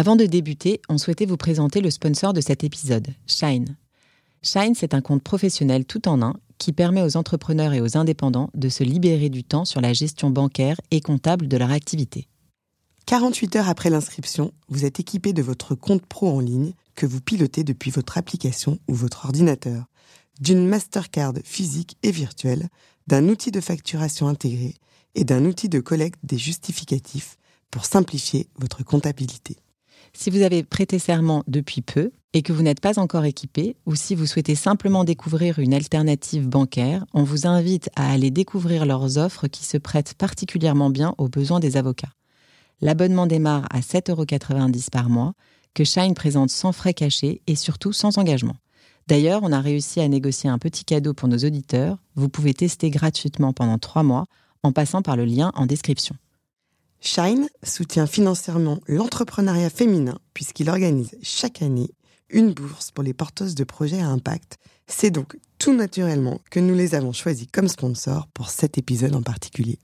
Avant de débuter, on souhaitait vous présenter le sponsor de cet épisode, Shine. Shine, c'est un compte professionnel tout en un qui permet aux entrepreneurs et aux indépendants de se libérer du temps sur la gestion bancaire et comptable de leur activité. 48 heures après l'inscription, vous êtes équipé de votre compte pro en ligne que vous pilotez depuis votre application ou votre ordinateur, d'une Mastercard physique et virtuelle, d'un outil de facturation intégré et d'un outil de collecte des justificatifs pour simplifier votre comptabilité. Si vous avez prêté serment depuis peu et que vous n'êtes pas encore équipé, ou si vous souhaitez simplement découvrir une alternative bancaire, on vous invite à aller découvrir leurs offres qui se prêtent particulièrement bien aux besoins des avocats. L'abonnement démarre à 7,90 euros par mois, que Shine présente sans frais cachés et surtout sans engagement. D'ailleurs, on a réussi à négocier un petit cadeau pour nos auditeurs. Vous pouvez tester gratuitement pendant trois mois en passant par le lien en description. Shine soutient financièrement l'entrepreneuriat féminin puisqu'il organise chaque année une bourse pour les porteuses de projets à impact. C'est donc tout naturellement que nous les avons choisis comme sponsors pour cet épisode en particulier.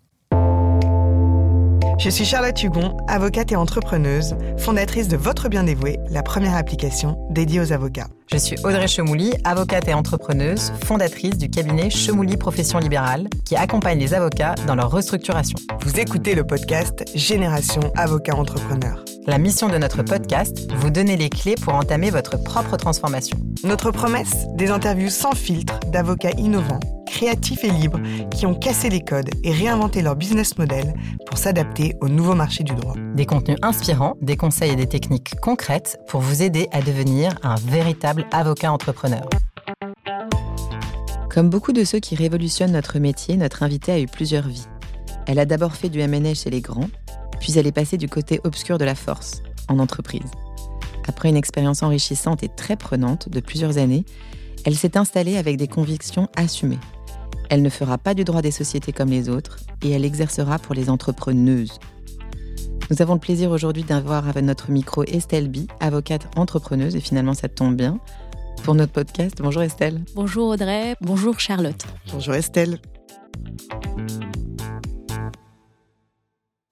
Je suis Charlotte Hugon, avocate et entrepreneuse, fondatrice de Votre Bien Dévoué, la première application dédiée aux avocats. Je suis Audrey Chemouli, avocate et entrepreneuse, fondatrice du cabinet Chemouli Profession Libérale, qui accompagne les avocats dans leur restructuration. Vous écoutez le podcast Génération Avocat Entrepreneur. La mission de notre podcast, vous donner les clés pour entamer votre propre transformation. Notre promesse, des interviews sans filtre d'avocats innovants créatifs et libres qui ont cassé les codes et réinventé leur business model pour s'adapter au nouveau marché du droit. Des contenus inspirants, des conseils et des techniques concrètes pour vous aider à devenir un véritable avocat entrepreneur. Comme beaucoup de ceux qui révolutionnent notre métier, notre invitée a eu plusieurs vies. Elle a d'abord fait du M&A chez les grands, puis elle est passée du côté obscur de la force, en entreprise. Après une expérience enrichissante et très prenante de plusieurs années, elle s'est installée avec des convictions assumées. Elle ne fera pas du droit des sociétés comme les autres et elle exercera pour les entrepreneuses. Nous avons le plaisir aujourd'hui d'avoir avec notre micro Estelle Bi, avocate entrepreneuse, et finalement ça tombe bien, pour notre podcast. Bonjour Estelle. Bonjour Audrey, bonjour Charlotte. Bonjour Estelle.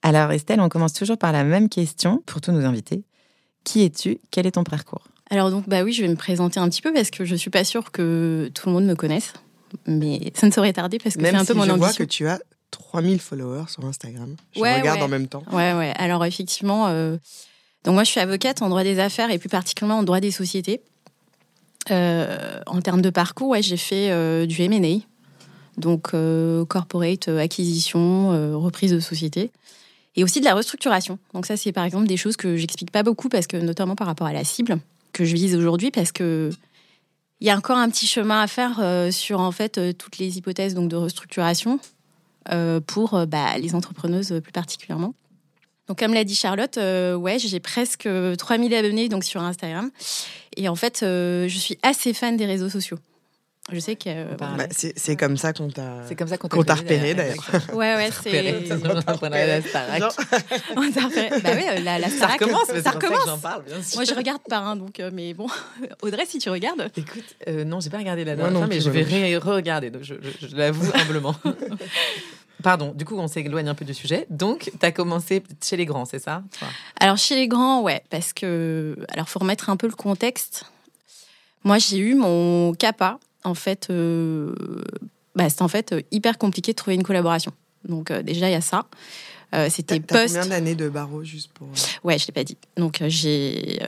Alors Estelle, on commence toujours par la même question pour tous nos invités. Qui es-tu? Quel est ton parcours? Alors donc bah oui, je vais me présenter un petit peu parce que je suis pas sûre que tout le monde me connaisse mais ça ne saurait tarder parce que c'est un peu mon je ambition. vois que tu as 3000 followers sur Instagram. Je regarde en même temps. Ouais, ouais. Alors effectivement, euh, donc moi je suis avocate en droit des affaires et plus particulièrement en droit des sociétés. Euh, en termes de parcours, ouais, j'ai fait euh, du M&A, donc corporate acquisition, reprise de société, et aussi de la restructuration. Donc ça, c'est par exemple des choses que j'explique pas beaucoup parce que notamment par rapport à la cible que je vise aujourd'hui, parce que il y a encore un petit chemin à faire euh, sur en fait euh, toutes les hypothèses donc de restructuration euh, pour bah, les entrepreneuses plus particulièrement. Donc comme l'a dit Charlotte, ouais, j'ai presque 3000 abonnés donc sur Instagram et en fait je suis assez fan des réseaux sociaux. Je sais que. Euh, bah, c'est comme ça qu'on t'a. C'est comme ça qu'on t'a repéré d'ailleurs. Ouais, ouais, c'est. On t'a repéré. Bah oui, la, la Ça recommence, ça recommence. J'en parle, bien sûr. Moi, je regarde pas, hein, donc, euh, mais bon. Audrey, si tu regardes. Écoute, euh, non, j'ai pas regardé la dernière fois, mais je vais re-regarder, je, je l'avoue humblement. Pardon, du coup, on s'éloigne un peu du sujet. Donc, tu as commencé chez les grands, c'est ça Alors, chez les grands, ouais, parce que. Alors, faut remettre un peu le contexte. Moi, j'ai eu mon CAPA en fait, euh, bah, c'est en fait euh, hyper compliqué de trouver une collaboration. Donc euh, déjà, il y a ça. C'était post. Combien d'années de barreau juste pour Ouais, je l'ai pas dit. Donc j'ai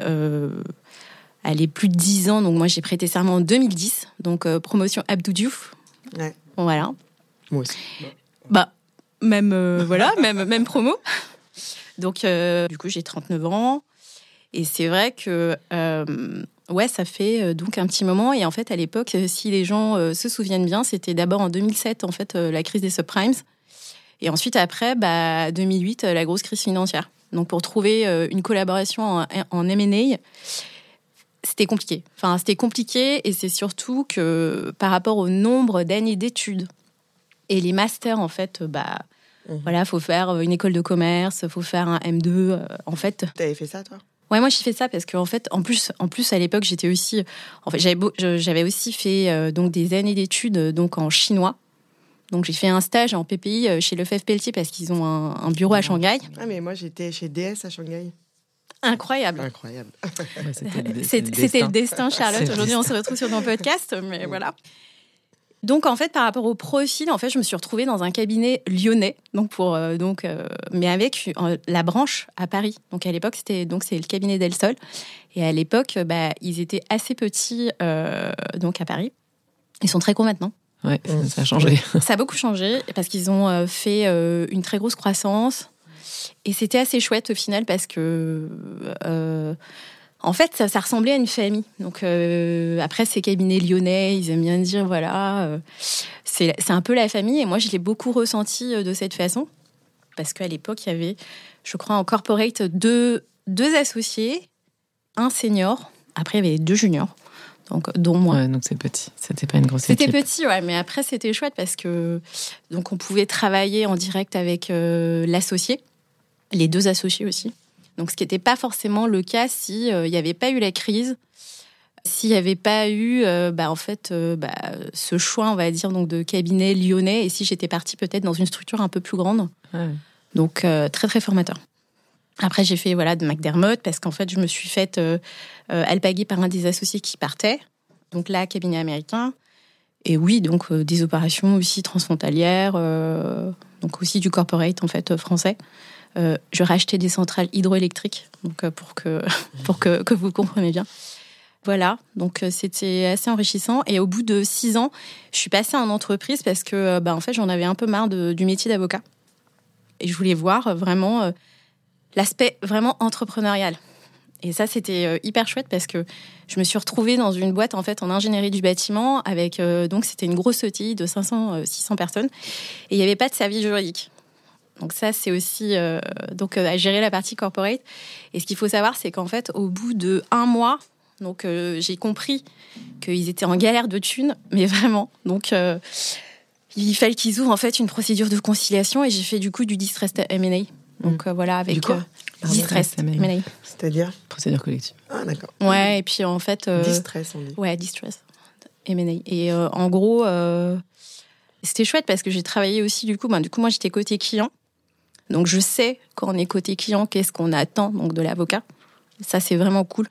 allez plus de 10 ans. Donc moi j'ai prêté serment en 2010. Donc promotion Abdou Diouf. Ouais. Voilà. Moi aussi. Bah même voilà, même même promo. Donc du coup j'ai 39 ans et c'est vrai que Ouais, ça fait euh, donc un petit moment. Et en fait, à l'époque, euh, si les gens euh, se souviennent bien, c'était d'abord en 2007, en fait, la crise des subprimes. Et ensuite, après, bah, 2008, la grosse crise financière. Donc, pour trouver une collaboration en, en M&A, c'était compliqué. Enfin, c'était compliqué et c'est surtout que par rapport au nombre d'années d'études et les masters, en fait, bah, mmh. voilà, faut faire une école de commerce, faut faire un M2. en fait. T'avais fait ça, toi? Ouais, moi j'ai fait ça parce qu'en fait, en plus, en plus à l'époque, j'étais aussi, en fait, j'avais, j'avais aussi fait euh, donc des années d'études euh, donc en chinois. Donc j'ai fait un stage en PPI euh, chez le Pelletier parce qu'ils ont un, bureau à Shanghai. Ah mais moi j'étais chez DS à Shanghai. Incroyable. Incroyable. C'était le, destin, Charlotte. Aujourd'hui, on se retrouve sur ton podcast, mais voilà. Donc en fait, par rapport au profil, en fait, je me suis retrouvée dans un cabinet lyonnais, donc pour euh, donc, euh, mais avec euh, la branche à Paris. Donc à l'époque, c'était donc c'est le cabinet Del Sol, et à l'époque, bah, ils étaient assez petits, donc à Paris. Ils sont très gros maintenant. Ouais, ça a changé. Ça a beaucoup changé parce qu'ils ont fait une très grosse croissance. Et c'était assez chouette au final parce que, euh, en fait, ça, ressemblait à une famille. Donc euh, après, ces cabinets lyonnais, ils aiment bien dire, voilà, euh, c'est un peu la famille. Et moi, je l'ai beaucoup ressenti de cette façon. Parce qu'à l'époque, il y avait, je crois, en corporate, deux, deux associés, un senior. Après, il y avait deux juniors donc dont moi. Ouais, donc c'est petit. C'était pas une grosse équipe. C'était petit, ouais, mais après c'était chouette parce que donc on pouvait travailler en direct avec l'associé les deux associés aussi. Donc, ce qui n'était pas forcément le cas s'il euh, n'y avait pas eu la crise, s'il n'y avait pas eu, euh, bah, en fait, euh, bah, ce choix, on va dire, donc de cabinet lyonnais, et si j'étais partie peut-être dans une structure un peu plus grande. Donc, très, très formateur. Après, j'ai fait voilà, de McDermott, parce qu'en fait, je me suis faite alpaguer par un des associés qui partait. Donc là, cabinet américain. Et oui, donc des opérations aussi transfrontalières, donc aussi du corporate, en fait, français. Euh, je rachetais des centrales hydroélectriques, donc euh, pour que pour que, que vous compreniez bien. Voilà, donc euh, c'était assez enrichissant. Et au bout de six ans, je suis passée en entreprise parce que, bah, en fait, j'en avais un peu marre du métier d'avocat. Et je voulais voir vraiment l'aspect vraiment entrepreneurial. Et ça, c'était hyper chouette parce que je me suis retrouvée dans une boîte en fait en ingénierie du bâtiment avec donc c'était une grosse ETI de 500 600 personnes et il n'y avait pas de service juridique. Donc ça, c'est aussi euh, donc euh, à gérer la partie corporate. Et ce qu'il faut savoir, c'est qu'en fait, au bout de un mois, donc euh, j'ai compris qu'ils étaient en galère de thunes, mais vraiment. Donc il fallait qu'ils ouvrent en fait une procédure de conciliation et j'ai fait du coup du distress M&A. Donc voilà avec quoi distress M&A. C'est-à-dire procédure collective. Ah d'accord. Ouais et puis en fait. distress on dit. Ouais distress M&A. Et en gros. C'était chouette parce que j'ai travaillé aussi du coup. Ben, du coup, moi, j'étais côté client. Donc je sais quand on est côté client qu'est-ce qu'on attend donc de l'avocat. Ça c'est vraiment cool.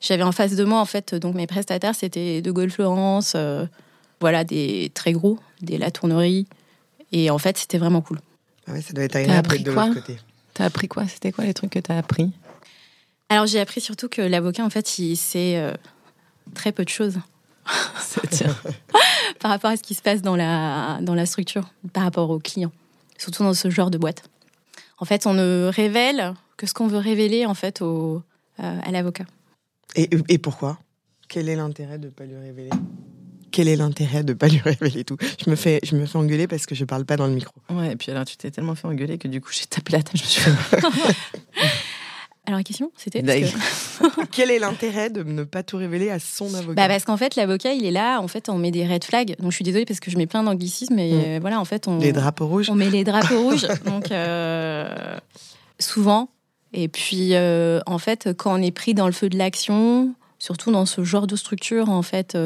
J'avais en face de moi en fait donc mes prestataires c'était De Gaulle Florence, euh, voilà des très gros, des La Tournerie et en fait c'était vraiment cool. Ah ouais, ça doit être agréable de l'autre côté. T'as appris quoi? C'était quoi les trucs que t'as appris? Alors j'ai appris surtout que l'avocat en fait il sait euh, très peu de choses. par rapport à ce qui se passe dans la, dans la structure, par rapport aux clients surtout dans ce genre de boîte. En fait, on ne révèle que ce qu'on veut révéler en fait au, euh, à l'avocat. Et, et, pourquoi? Quel est l'intérêt de ne pas lui révéler? Quel est l'intérêt de ne pas lui révéler tout? Je me, fais, je me fais engueuler parce que je ne parle pas dans le micro. Ouais, et puis alors tu t'es tellement fait engueuler que du coup j'ai tapé la tête. Je me suis Alors la question, c'était quel est l'intérêt de ne pas tout révéler à son avocat bah Parce qu'en fait, l'avocat, il est là, en fait, on met des red flags. Donc je suis désolée parce que je mets plein d'anglicismes, mais mm. euh, voilà, en fait, on les drapeaux rouges. On met les drapeaux rouges. Donc euh, souvent, et puis euh, en fait, quand on est pris dans le feu de l'action, surtout dans ce genre de structure, en fait,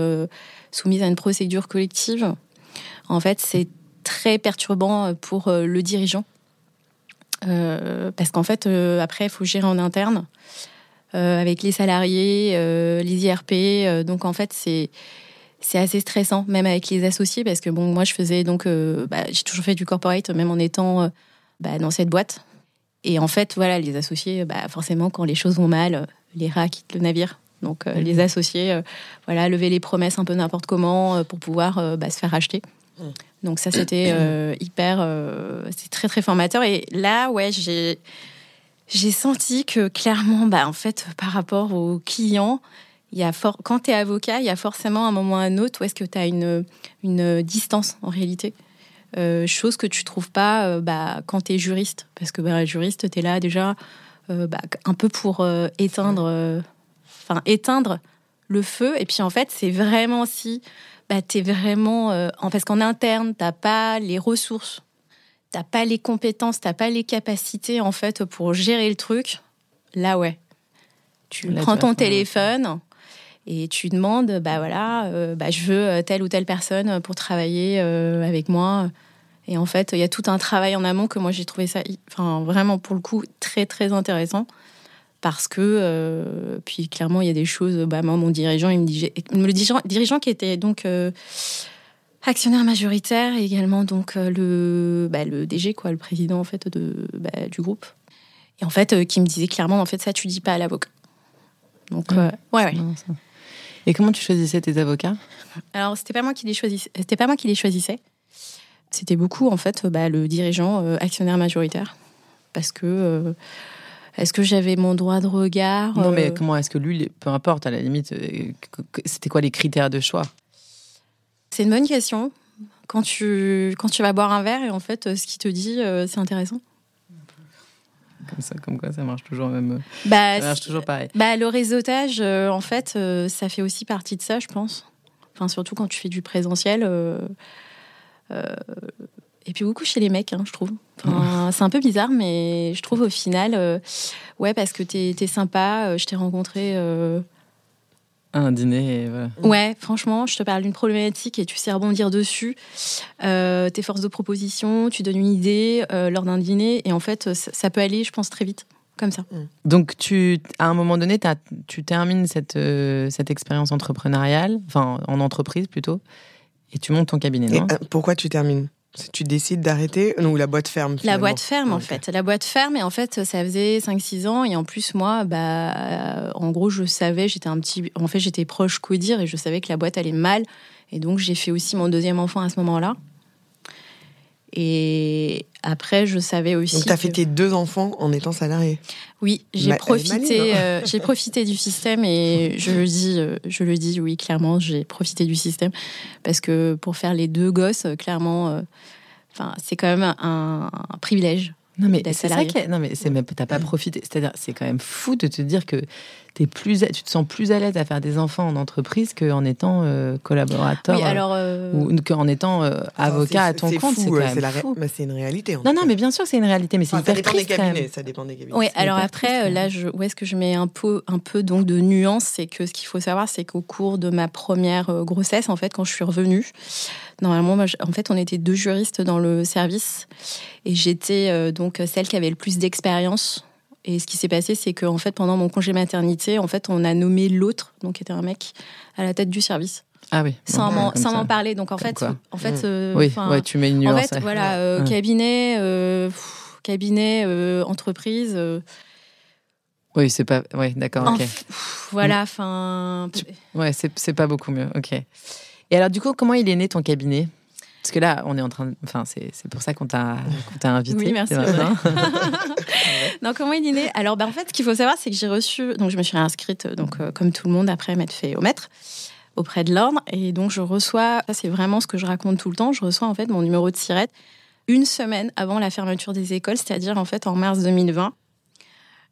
soumise à une procédure collective, en fait, c'est très perturbant pour le dirigeant parce qu'en fait, euh, après, il faut gérer en interne euh, avec les salariés, les IRP. donc, en fait, c'est c'est assez stressant, même avec les associés, parce que bon, moi, je faisais donc, bah, j'ai toujours fait du corporate, même en étant bah, dans cette boîte. Et en fait, voilà, les associés, bah, forcément, quand les choses vont mal, les rats quittent le navire. Donc, les mhm. associés, voilà, lever les promesses un peu n'importe comment pour pouvoir se faire acheter. Mhm. Donc ça, c'était euh, hyper, euh, c'est très très formateur. Et là, ouais, j'ai j'ai senti que clairement, bah en fait, par rapport aux clients, il y a quand tu es avocat, il y a forcément un moment ou un autre où est-ce que tu as une, une distance en réalité. Euh, chose que tu trouves pas bah, quand tu es juriste. Parce que bah, juriste, tu es là déjà bah, un peu pour éteindre, enfin éteindre le feu. Et puis en fait, c'est vraiment si bah, tu es vraiment. Euh, parce qu'en interne, tu pas les ressources, tu pas les compétences, tu pas les capacités, en fait, pour gérer le truc. Là, ouais. Tu prends ton téléphone et tu demandes bah voilà, euh, bah, je veux euh, telle ou telle personne pour travailler avec moi. Et en fait, il y a tout un travail en amont que moi j'ai trouvé ça, enfin vraiment pour le coup très très intéressant parce que, puis clairement, il y a des choses. Bah, moi, mon dirigeant, il me dit, le dirigeant, dirigeant qui était donc actionnaire majoritaire et également donc le, bah, le DG, quoi, le président en fait de, bah, du groupe. Et en fait, qui me disait clairement, en fait, ça, tu dis pas à l'avocat. Donc, ouais, ouais. Et comment tu choisissais tes avocats? Alors, c'était pas moi qui les choisissais. C'était pas moi qui les choisissais. C'était beaucoup en fait bah, le dirigeant euh, actionnaire majoritaire, parce que euh, est-ce que j'avais mon droit de regard Non, mais euh, comment est-ce que lui, peu importe à la limite, c'était quoi les critères de choix? C'est une bonne question. Quand tu quand tu vas boire un verre et en fait ce qu'il te dit c'est intéressant comme ça, comme quoi ça marche toujours même. Bah, ça marche toujours pareil. Bah, le réseautage, euh, en fait, euh, ça fait aussi partie de ça, je pense. Enfin, surtout quand tu fais du présentiel. Euh, et puis beaucoup chez les mecs, hein, je trouve. c'est un peu bizarre, mais je trouve au final, ouais, parce que t'es es sympa. je t'ai rencontré un dîner. Et voilà. Ouais, franchement, je te parle d'une problématique et tu sais rebondir dessus. Euh, tes forces de proposition, tu donnes une idée euh, lors d'un dîner et en fait, ça, peut aller, je pense, très vite. Comme ça. Mm. Donc, tu, à un moment donné, tu termines cette, euh, cette expérience entrepreneuriale, enfin en entreprise plutôt, et tu montes ton cabinet. Non? pourquoi tu termines? Tu décides d'arrêter ou la boîte ferme La boîte ferme, en fait. La boîte ferme, et en fait, ça faisait 5-6 ans. Et en plus, moi, bah, en gros, je savais, j'étais un petit. En fait, j'étais proche codir et je savais que la boîte allait mal. Et donc, j'ai fait aussi mon deuxième enfant à ce moment-là. Et après, je savais aussi. Donc, tu as fait tes deux enfants en étant salarié Oui, j'ai profité, hein. euh, j'ai profité du système et je le dis, euh, je le dis, oui, clairement, j'ai profité du système parce que pour faire les deux gosses, clairement, euh, enfin, c'est quand même un, privilège. Non mais c'est ça qui non mais c'est même t'as pas profité c'est-à-dire c'est quand même fou de te dire que plus, tu te sens plus à l'aise à faire des enfants en entreprise qu'en étant euh, collaborateur euh, ou qu'en étant euh, avocat à ton compte. C'est Mais c'est une réalité. non, non, mais bien sûr, c'est une réalité, mais c'est hyper ça dépend des cabinets. Ça dépend des cabinets. Oui, alors après, là, je, où est-ce que je mets un peu, un peu donc de nuance, c'est que ce qu'il faut savoir, c'est qu'au cours de ma première grossesse, en fait, quand je suis revenue, normalement, en fait, on était deux juristes dans le service et j'étais donc celle qui avait le plus d'expérience et ce qui s'est passé, c'est qu'en fait, pendant mon congé maternité, en fait, on a nommé l'autre, donc qui était un mec, à la tête du service. Ah oui. Sans m'en parler. Donc en fait, en fait, mmh. euh, oui, ouais, tu mets une nuance. En fait, voilà, euh, cabinet, euh, cabinet, entreprise. Oui, c'est pas. Oui, d'accord. voilà, enfin. Ouais, c'est pas beaucoup mieux. Ok. Et alors, du coup, comment il est né ton cabinet? Parce que là, on est en train de... Enfin, c'est pour ça qu'on t'a invité. Oui, merci. donc, comment il est né? Alors, ben, en fait, ce qu'il faut savoir, c'est que j'ai reçu... Donc, je me suis réinscrite, donc, euh, comme tout le monde, après m'être fait au maître auprès de l'ordre. Et donc, je reçois... Ça, c'est vraiment ce que je raconte tout le temps. Je reçois, en fait, mon numéro de sirette une semaine avant la fermeture des écoles, c'est-à-dire, en fait, en mars 2020.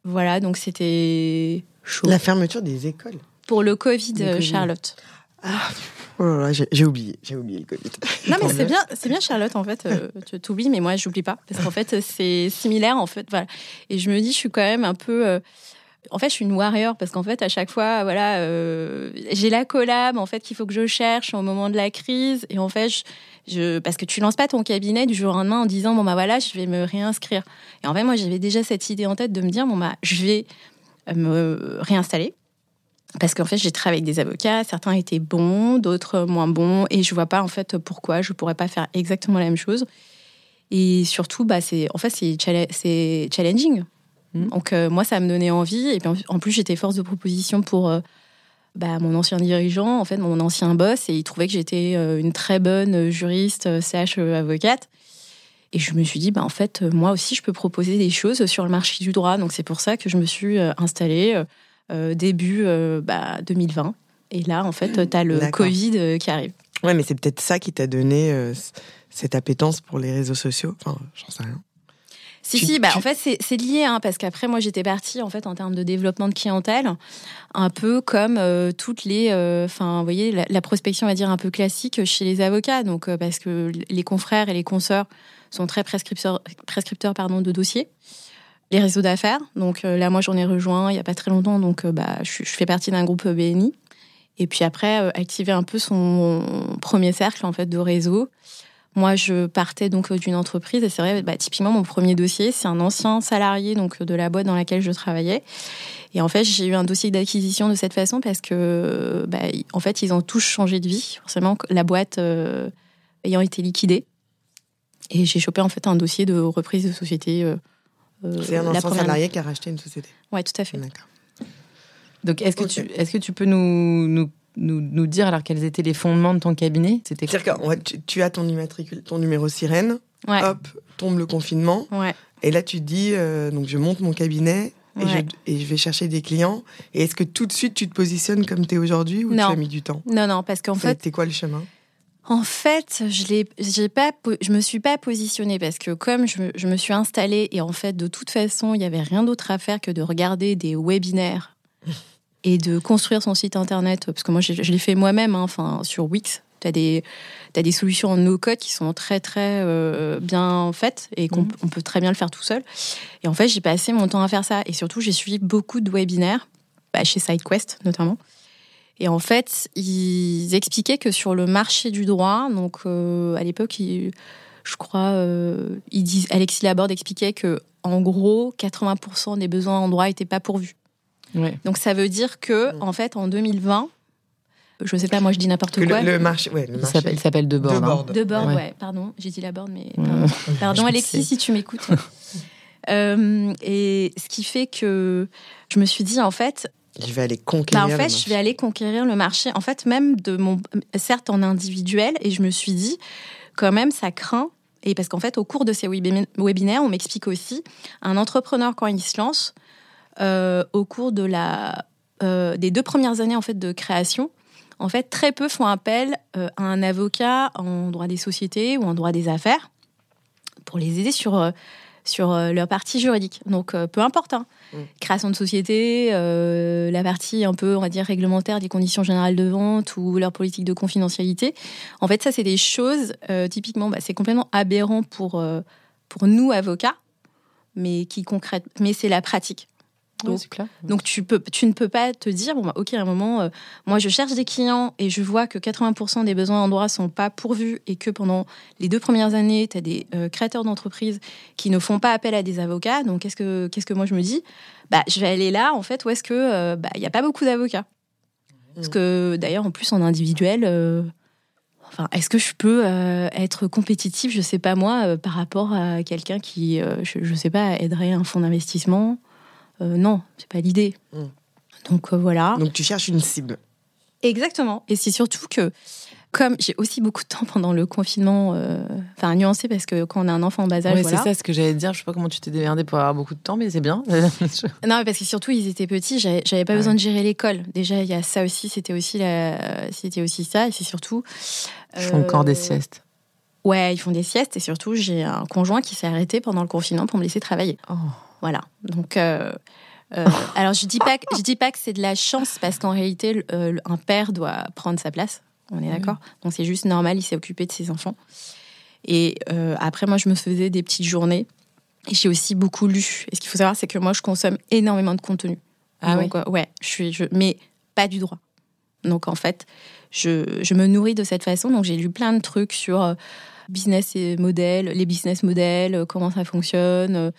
Voilà, donc c'était chaud. La fermeture des écoles? Pour le Covid, Charlotte. Ah, Oh j'ai oublié, j'ai oublié le Covid. Non mais c'est bien, c'est bien Charlotte en fait. Euh, tu t'oublies, mais moi j'oublie pas parce qu'en fait c'est similaire en fait. Voilà. Et je me dis, je suis quand même un peu. Euh, en fait, je suis une warrior parce qu'en fait, à chaque fois, voilà, euh, j'ai la collab en fait qu'il faut que je cherche au moment de la crise. Et en fait, je, parce que tu lances pas ton cabinet du jour au lendemain en disant bon bah voilà, je vais me réinscrire. Et en fait, moi, j'avais déjà cette idée en tête de me dire bon bah je vais me réinstaller parce qu'en fait, j'ai travaillé avec des avocats, certains étaient bons, d'autres moins bons, et je vois pas en fait pourquoi je pourrais pas faire exactement la même chose. Et surtout, bah, c'est en fait c'est challenging. Mmh. Donc euh, moi, ça me donnait envie, et puis en plus, j'étais force de proposition pour euh, bah, mon ancien dirigeant, en fait, mon ancien boss, et il trouvait que j'étais euh, une très bonne juriste, CH avocate. Et je me suis dit, bah, en fait, moi aussi, je peux proposer des choses sur le marché du droit. Donc c'est pour ça que je me suis installée euh, début 2020. Euh, bah, Et là, en fait, tu as le Covid euh, qui arrive. Ouais, mais c'est peut-être ça qui t'a donné cette appétence pour les réseaux sociaux. Enfin, j'en sais rien. Si, si, bah, en fait, c'est lié, hein, parce qu'après, moi, j'étais partie, en fait, en termes de développement de clientèle, un peu comme toutes les. Enfin, vous voyez, la, prospection, on va dire, un peu classique chez les avocats. Donc, parce que les confrères et les consoeurs sont très prescripteurs, prescripteurs pardon, de dossiers les réseaux d'affaires. Donc euh, là, moi, j'en ai rejoint il n'y a pas très longtemps, donc euh, bah, je, fais partie d'un groupe BNI. Et puis après, euh, activer un peu son premier cercle en fait de réseau. moi, je partais donc d'une entreprise et c'est vrai, bah, typiquement, mon premier dossier, c'est un ancien salarié donc de la boîte dans laquelle je travaillais. Et en fait, j'ai eu un dossier d'acquisition de cette façon parce que, bah, en fait, ils ont tous changé de vie. Forcément, la boîte ayant été liquidée. Et j'ai chopé en fait un dossier de reprise de société. C'est un ancien salarié qui a racheté une société. Ouais, tout à fait. D'accord. Donc, est-ce que, tu, est que tu peux nous, nous, nous, dire alors quels étaient les fondements de ton cabinet? C'était C'est-à-dire que tu, tu, as ton, immatricule, ton numéro sirène, hop, tombe le confinement, ouais. et là tu te dis, donc je monte mon cabinet, et, je, vais chercher des clients. Et est-ce que tout de suite tu te positionnes comme tu es aujourd'hui ou tu as mis du temps? Non, non, parce qu'en fait. C'était quoi le chemin? En fait, je pas, je me suis pas positionnée parce que comme je, je, me suis installée et en fait de toute façon il y avait rien d'autre à faire que de regarder des webinaires et de construire son site internet parce que moi je, l'ai fait moi-même, hein, sur Wix, tu as des as des solutions en no-code qui sont très très euh, bien faites et qu'on mhm. peut très bien le faire tout seul. Et en fait, j'ai passé mon temps à faire ça. Et surtout, j'ai suivi beaucoup de webinaires, bah, chez SideQuest notamment. Et en fait, ils expliquaient que sur le marché du droit, donc euh, à l'époque, je crois, euh, ils disent, Alexis Laborde expliquait que en gros, 80% des besoins en droit n'étaient pas pourvus. Donc ça veut dire que en fait, en 2020, je sais pas, moi je dis n'importe quoi. Le, marché, ouais, le marché. Il s'appelle De Bord. De Bord, ouais. Pardon, j'ai dit la Borde, mais pardon, Alexis si tu m'écoutes. euh, et ce qui fait que je me suis dit en fait. Je vais aller conquérir. Bah, en fait, je vais aller conquérir le marché. En fait, même de mon, certes en individuel, et je me suis dit quand même ça craint. Et parce qu'en fait, au cours de ces webinaires, on m'explique aussi un entrepreneur quand il se lance, euh, au cours de la euh, des deux premières années en fait de création, en fait, très peu font appel euh, à un avocat en droit des sociétés ou en droit des affaires pour les aider sur, sur leur partie juridique. Donc, peu importe. Hein. Mm. Création de société, la partie un peu, on va dire, réglementaire des conditions générales de vente ou leur politique de confidentialité. En fait, ça, c'est des choses, typiquement, bah, c'est complètement aberrant pour, pour nous, avocats, mais qui concrète, mais c'est la pratique. Donc, tu, peux, tu ne peux pas te dire, bon, bah, ok, à un moment, euh, moi je cherche des clients et je vois que 80% des besoins en droit sont pas pourvus et que pendant les deux premières années, tu as des euh, créateurs d'entreprises qui ne font pas appel à des avocats. Donc qu'est-ce que, qu'est-ce que moi je me dis? Bah, Je vais aller là, en fait, où est-ce qu'il euh, bah, n'y a pas beaucoup d'avocats. Parce que d'ailleurs, en plus, en individuel, Enfin, est-ce que je peux être compétitif, je sais pas moi, par rapport à quelqu'un qui, je, ne sais pas, aiderait un fonds d'investissement euh, non, c'est pas l'idée. Mm. Donc euh, voilà. Donc tu cherches une cible. Exactement. Et c'est surtout que, comme j'ai aussi beaucoup de temps pendant le confinement, euh, enfin nuancé parce que quand on a un enfant en bas âge, oui, c'est ça ce que j'allais dire. Je sais pas comment tu t'es démerdé pour avoir beaucoup de temps, mais c'est bien. non, parce que surtout ils étaient petits, j'avais pas besoin de gérer l'école. Déjà, il y a ça aussi, c'était aussi la, c'était aussi ça, et c'est surtout. Ils font encore des siestes. Ouais, ils font des siestes, et surtout j'ai un conjoint qui s'est arrêté pendant le confinement pour me laisser travailler. Oh. Voilà. Donc, euh, euh, alors je dis pas que, je dis pas que c'est de la chance parce qu'en réalité, euh, un père doit prendre sa place. On est d'accord? Donc c'est juste normal. Il s'est occupé de ses enfants. Et après, moi, je me faisais des petites journées. Et j'ai aussi beaucoup lu. Et ce qu'il faut savoir, c'est que moi, je consomme énormément de contenu. Ah Donc, ouais, je suis, je, mais pas du droit. Donc en fait, je, je me nourris de cette façon. Donc j'ai lu plein de trucs sur business et modèles, les business models, comment ça fonctionne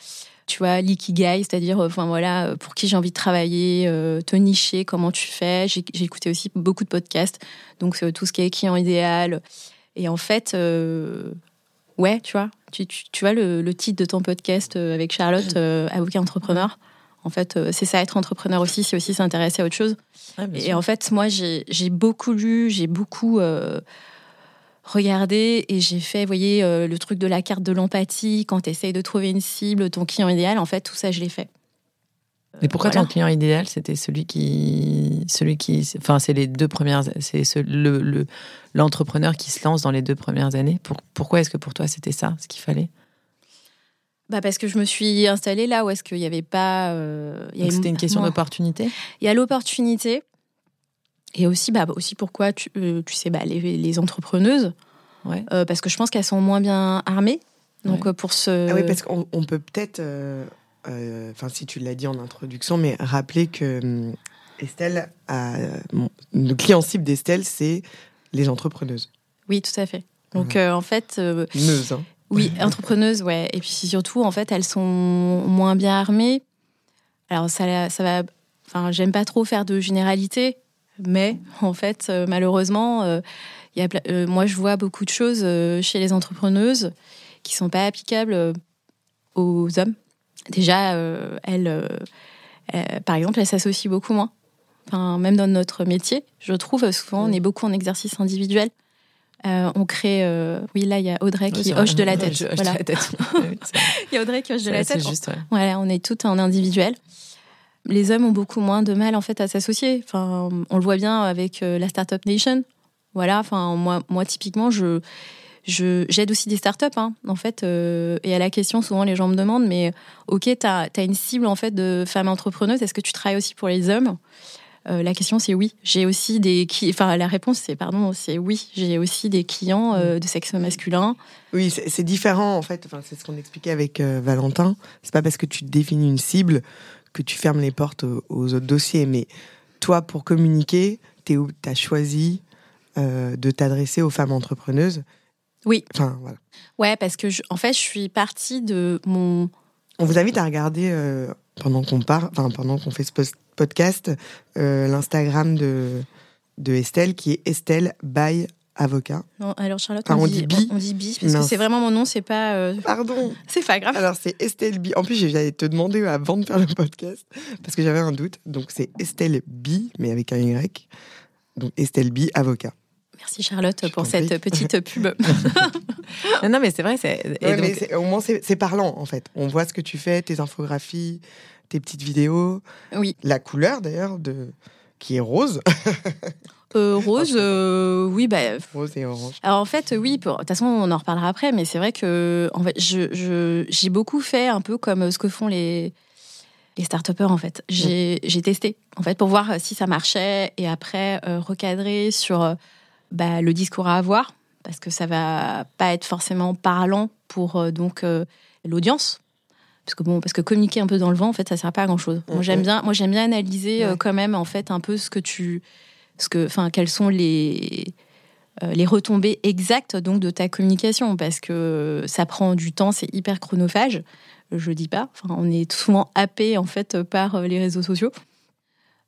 tu vois, l'ikigai, c'est-à-dire, euh, enfin voilà, euh, pour qui j'ai envie de travailler, euh, te nicher, comment tu fais. J'ai écouté aussi beaucoup de podcasts, donc tout ce qui est client idéal. Et en fait, ouais, tu vois, tu, tu, vois le, titre de ton podcast avec Charlotte, avocat entrepreneur. En fait, c'est ça, être entrepreneur aussi, c'est aussi s'intéresser à autre chose. et en fait, moi, j'ai beaucoup lu, j'ai beaucoup regardé et j'ai fait, vous voyez, euh, le truc de la carte de l'empathie, quand tu essayes de trouver une cible, ton client idéal, en fait, tout ça, je l'ai fait. Et pourquoi ton client idéal, c'était celui qui, celui qui, enfin, c'est les deux premières, c'est le l'entrepreneur qui se lance dans les deux premières années? pourquoi est-ce que pour toi c'était ça, ce qu'il fallait? Bah parce que je me suis installée là où est-ce qu'il n'y avait pas. Euh, c'était une question d'opportunité? Il y a l'opportunité. Et aussi, bah, aussi pourquoi, tu, euh, tu sais, bah, les, entrepreneuses, ouais. Euh, parce que je pense qu'elles sont moins bien armées. Donc, euh, pour ce... Ah oui, parce qu'on peut peut-être, enfin, si tu l'as dit en introduction, mais rappeler que hum, Estelle, a, le client cible d'Estelle, c'est les entrepreneuses. Oui, tout à fait. Donc en fait. Neuse, hein. Oui, entrepreneuses, ouais. Et puis surtout, en fait, elles sont moins bien armées. Alors ça, ça va. Enfin, j'aime pas trop faire de généralité, mais en fait, malheureusement, il y a, moi, je vois beaucoup de choses chez les entrepreneuses qui sont pas applicables aux hommes. Déjà, elles, par exemple, elles s'associent beaucoup moins. Enfin, même dans notre métier, je trouve souvent, on est beaucoup en exercice individuel. Euh, on crée. Euh, oui, là, il y a Audrey qui hoche de la tête. Il y a Audrey qui hoche de la tête. Juste, on est tout en individuel. Les hommes ont beaucoup moins de mal en fait à s'associer. Enfin, on le voit bien avec euh, la Startup Nation. Voilà. Enfin, moi, moi typiquement, je j'aide aussi des startups hein, en fait et à la question souvent les gens me demandent mais ok tu as, une cible en fait de femmes entrepreneuses est-ce que tu travailles aussi pour les hommes? Euh, la question c'est oui. J'ai aussi des, enfin la réponse c'est pardon, c'est oui. J'ai aussi des clients euh, de sexe masculin. Oui, c'est différent en fait. Enfin, c'est ce qu'on expliquait avec euh, Valentin. C'est pas parce que tu définis une cible que tu fermes les portes aux, autres dossiers. Mais toi, pour communiquer, tu as choisi de t'adresser aux femmes entrepreneuses. Oui. Enfin voilà. Ouais, parce que en fait, je suis partie de mon. On vous invite à regarder pendant qu'on parle, enfin pendant qu'on fait ce podcast euh, l'Instagram de, de Estelle, qui est Estelle by Avocat. Non, alors Charlotte, on, dit, bi. On, dit bi, parce que c'est vraiment mon nom, c'est pas. Euh, Pardon. c'est pas grave. Alors c'est Estelle Bi. En plus, j'allais te demander avant de faire le podcast, parce que j'avais un doute. Donc c'est Estelle Bi, mais avec un Y. Donc Estelle Bi, avocat. Merci Charlotte pour cette petite pub. non, mais c'est vrai. c'est au moins, c'est parlant, en fait. On voit ce que tu fais, tes infographies, tes petites vidéos. Oui. La couleur d'ailleurs de qui est rose. Euh, rose, euh, oui, bah. Rose et orange. Alors en fait, oui, de toute façon, on en reparlera après, mais c'est vrai que en fait, je, j'ai beaucoup fait un peu comme ce que font les, les start en fait. J'ai, j'ai testé, en fait, pour voir si ça marchait et après euh, recadrer sur bah, le discours à avoir, parce que ça va pas être forcément parlant pour donc l'audience parce que bon parce que communiquer un peu dans le vent en fait ça sert pas à grand chose moi j'aime bien moi j'aime bien analyser euh, quand même en fait un peu ce que tu ce que enfin quelles sont les euh, les retombées exactes donc de ta communication? Parce que ça prend du temps c'est hyper chronophage. Je dis pas. Enfin on est souvent happé en fait par euh, les réseaux sociaux.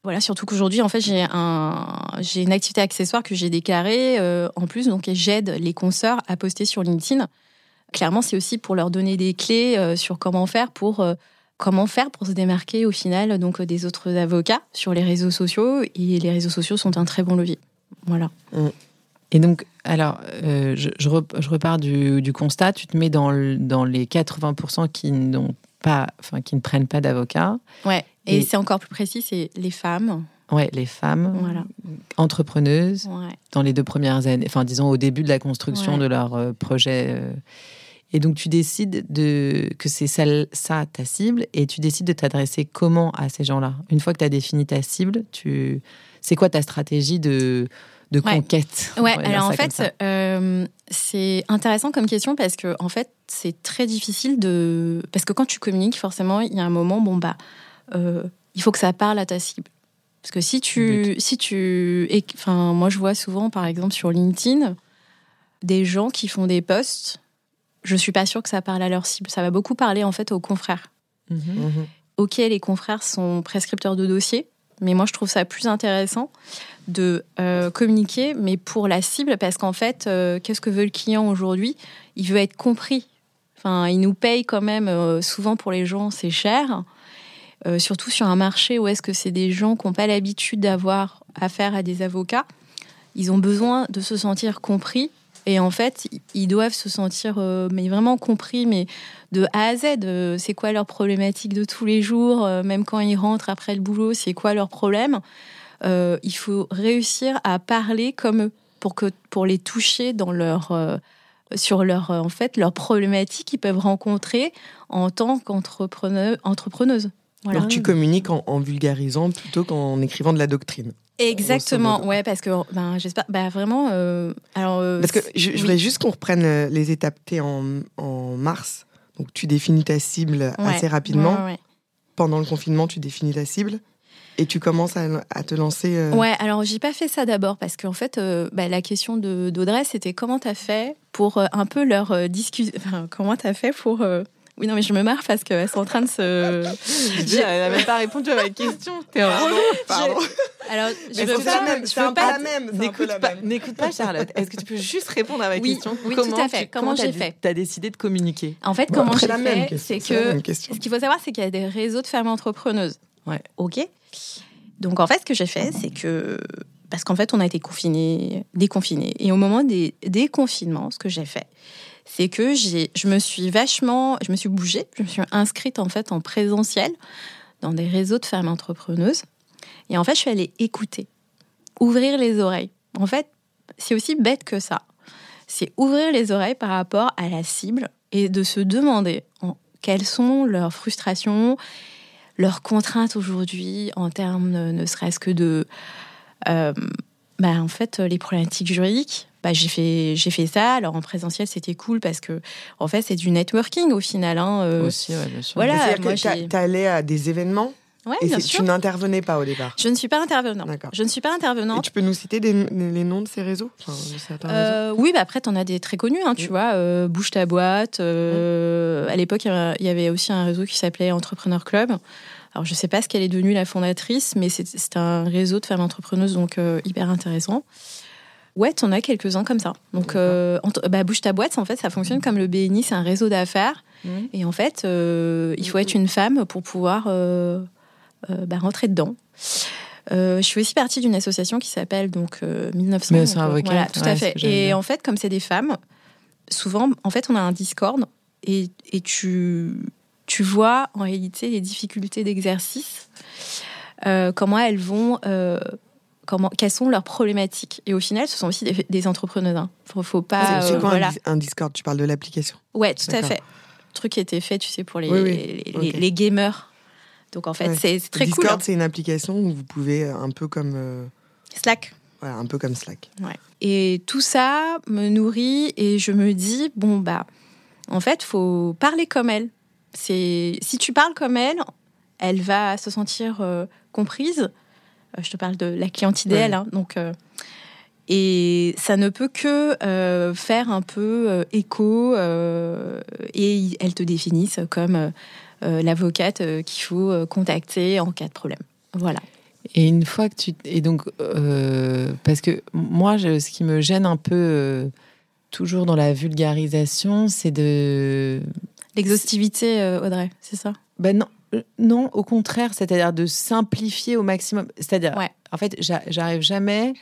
Voilà, surtout qu'aujourd'hui, en fait, j'ai un, j'ai une activité accessoire que j'ai déclarée en plus, donc j'aide les consoeurs à poster sur LinkedIn. Clairement, c'est aussi pour leur donner des clés euh, sur comment faire pour euh, comment faire pour se démarquer au final donc des autres avocats sur les réseaux sociaux et les réseaux sociaux sont un très bon levier. Voilà. Mm. Et donc, alors, euh, je, je, repars du, constat, tu te mets dans, dans les 80% qui n'ont pas, enfin, qui ne prennent pas d'avocat. Ouais. Et, c'est encore plus précis, c'est les femmes. Ouais, les femmes voilà. entrepreneuses dans les deux premières années, enfin disons au début de la construction de leur projet. Et donc, tu décides de, que c'est ça, ta cible et tu décides de t'adresser comment à ces gens-là? Une fois que tu as défini ta cible, tu... c'est quoi ta stratégie de, de conquête? Ouais, alors en fait, euh, c'est intéressant comme question parce que en fait, c'est très difficile de. Parce que quand tu communiques, forcément, il y a un moment, bon, bah, euh, il faut que ça parle à ta cible. Parce que si tu. Si tu enfin, moi, je vois souvent, par exemple, sur LinkedIn, des gens qui font des posts je suis pas sûre que ça parle à leur cible. Ça va beaucoup parler en fait aux confrères. Mhm. Mhm. Ok, les confrères sont prescripteurs de dossiers, mais moi je trouve ça plus intéressant de euh, communiquer, mais pour la cible, parce qu'en fait, euh, qu'est-ce que veut le client aujourd'hui? Il veut être compris. Enfin, il nous paye quand même euh, souvent pour les gens, c'est cher. surtout sur un marché où est-ce que c'est des gens qui n'ont pas l'habitude d'avoir affaire à des avocats. Ils ont besoin de se sentir compris et en fait, ils doivent se sentir euh, mais vraiment compris, mais de A à Z. Euh, c'est quoi leur problématique de tous les jours, euh, même quand ils rentrent après le boulot, c'est quoi leur problème. il faut réussir à parler comme eux pour que pour les toucher dans leur sur leur en fait leurs problématiques qu'ils peuvent rencontrer en tant qu'entrepreneuse. Alors tu communiques en vulgarisant plutôt qu'en écrivant de la doctrine. Exactement, ouais, parce que ben, j'espère, bah, vraiment. Euh, alors, euh, parce que je, voulais juste qu'on reprenne euh, les étapes. T en, en mars, donc tu définis ta cible assez rapidement. Pendant le confinement, tu définis ta cible et tu commences à, te lancer. Euh, ouais, alors j'ai pas fait ça d'abord parce qu'en fait, bah, la question d'Audrey, c'était comment t'as fait pour un peu leur discuter. Enfin, comment t'as fait pour oui, non, mais je me marre parce qu'elles sont en train de se. elle n'a même pas répondu à ma question. T'es relou. Pardon. Alors, je veux pas. Même, je veux pas. la même. N'écoute pas, n'écoute pas, Charlotte. Est-ce que tu peux juste répondre à ma oui, question Oui, comment tout à fait. comment j'ai fait Tu as décidé de communiquer. En fait, comment j'ai fait, c'est que. Ce qu'il faut savoir, c'est qu'il y a des réseaux de femmes entrepreneuses. Ouais. OK. Donc, en fait, ce que j'ai fait, c'est que. Parce qu'en fait, on a été confinés, déconfinés. Et au moment des déconfinements, ce que j'ai fait, c'est que j'ai, je me suis vachement, je me suis bougée, je me suis inscrite en fait en présentiel dans des réseaux de femmes entrepreneuses. Et en fait, je suis allée écouter, ouvrir les oreilles. En fait, c'est aussi bête que ça. C'est ouvrir les oreilles par rapport à la cible et de se demander quelles sont leurs frustrations, leurs contraintes aujourd'hui en termes ne, serait-ce que de, euh, bah, en fait, les problématiques juridiques, bah, j'ai fait j'ai fait ça. Alors en présentiel, c'était cool parce que en fait, c'est du networking au final. Hein, euh. Aussi, ouais, bien sûr. Voilà, moi, tu allé à des événements Ouais, et bien sûr. tu n'intervenais pas au départ. Je ne suis pas intervenant. Je ne suis pas intervenante. Et tu peux nous citer des, les noms de ces réseaux, euh, Oui, bah après, tu en as des très connus, hein, tu vois. Euh, Bouge ta boîte. À l'époque, il y avait aussi un réseau qui s'appelait Entrepreneur Club. Alors, je ne sais pas ce qu'elle est devenue la fondatrice, mais c'est un réseau de femmes entrepreneuses, donc hyper intéressant. Ouais, t'en as quelques-uns comme ça. Donc, euh, bah, bouge ta boîte, en fait, ça fonctionne comme le BNI, c'est un réseau d'affaires. Mmh. Et en fait, euh, il faut être une femme pour pouvoir euh, bah, rentrer dedans. je suis aussi partie d'une association qui s'appelle donc 1900. Mais c'est avocat. Voilà, tout à fait. Et en fait, comme c'est des femmes, souvent, en fait, on a un Discord et, et tu, tu vois en réalité les difficultés d'exercice, comment elles vont comment, quelles sont leurs problématiques. Et au final, ce sont aussi des, des entrepreneurs. Hein. Faut, faut pas. C'est euh, quoi un, Discord? Tu parles de l'application? Ouais, tout à fait. Le truc qui était fait, tu sais, pour les, les, gamers. Donc en fait, c'est très cool. Discord, hein. c'est une application où vous pouvez euh, un peu comme. Euh, Slack. Voilà, un peu comme Slack. Ouais. Et tout ça me nourrit et je me dis, bon, bah, en fait, faut parler comme elle. C'est Si tu parles comme elle, elle va se sentir comprise euh, je te parle de la cliente idéale. Hein, donc, euh, et ça ne peut que euh, faire un peu écho et elles te définissent comme l'avocate qu'il faut contacter en cas de problème. Voilà. Et une fois que tu. Et donc, parce que moi, ce qui me gêne un peu, toujours dans la vulgarisation, c'est de. L'exhaustivité, Audrey, c'est ça? Ben non, euh, non, au contraire, c'est-à-dire de simplifier au maximum. C'est-à-dire, en fait, j'arrive jamais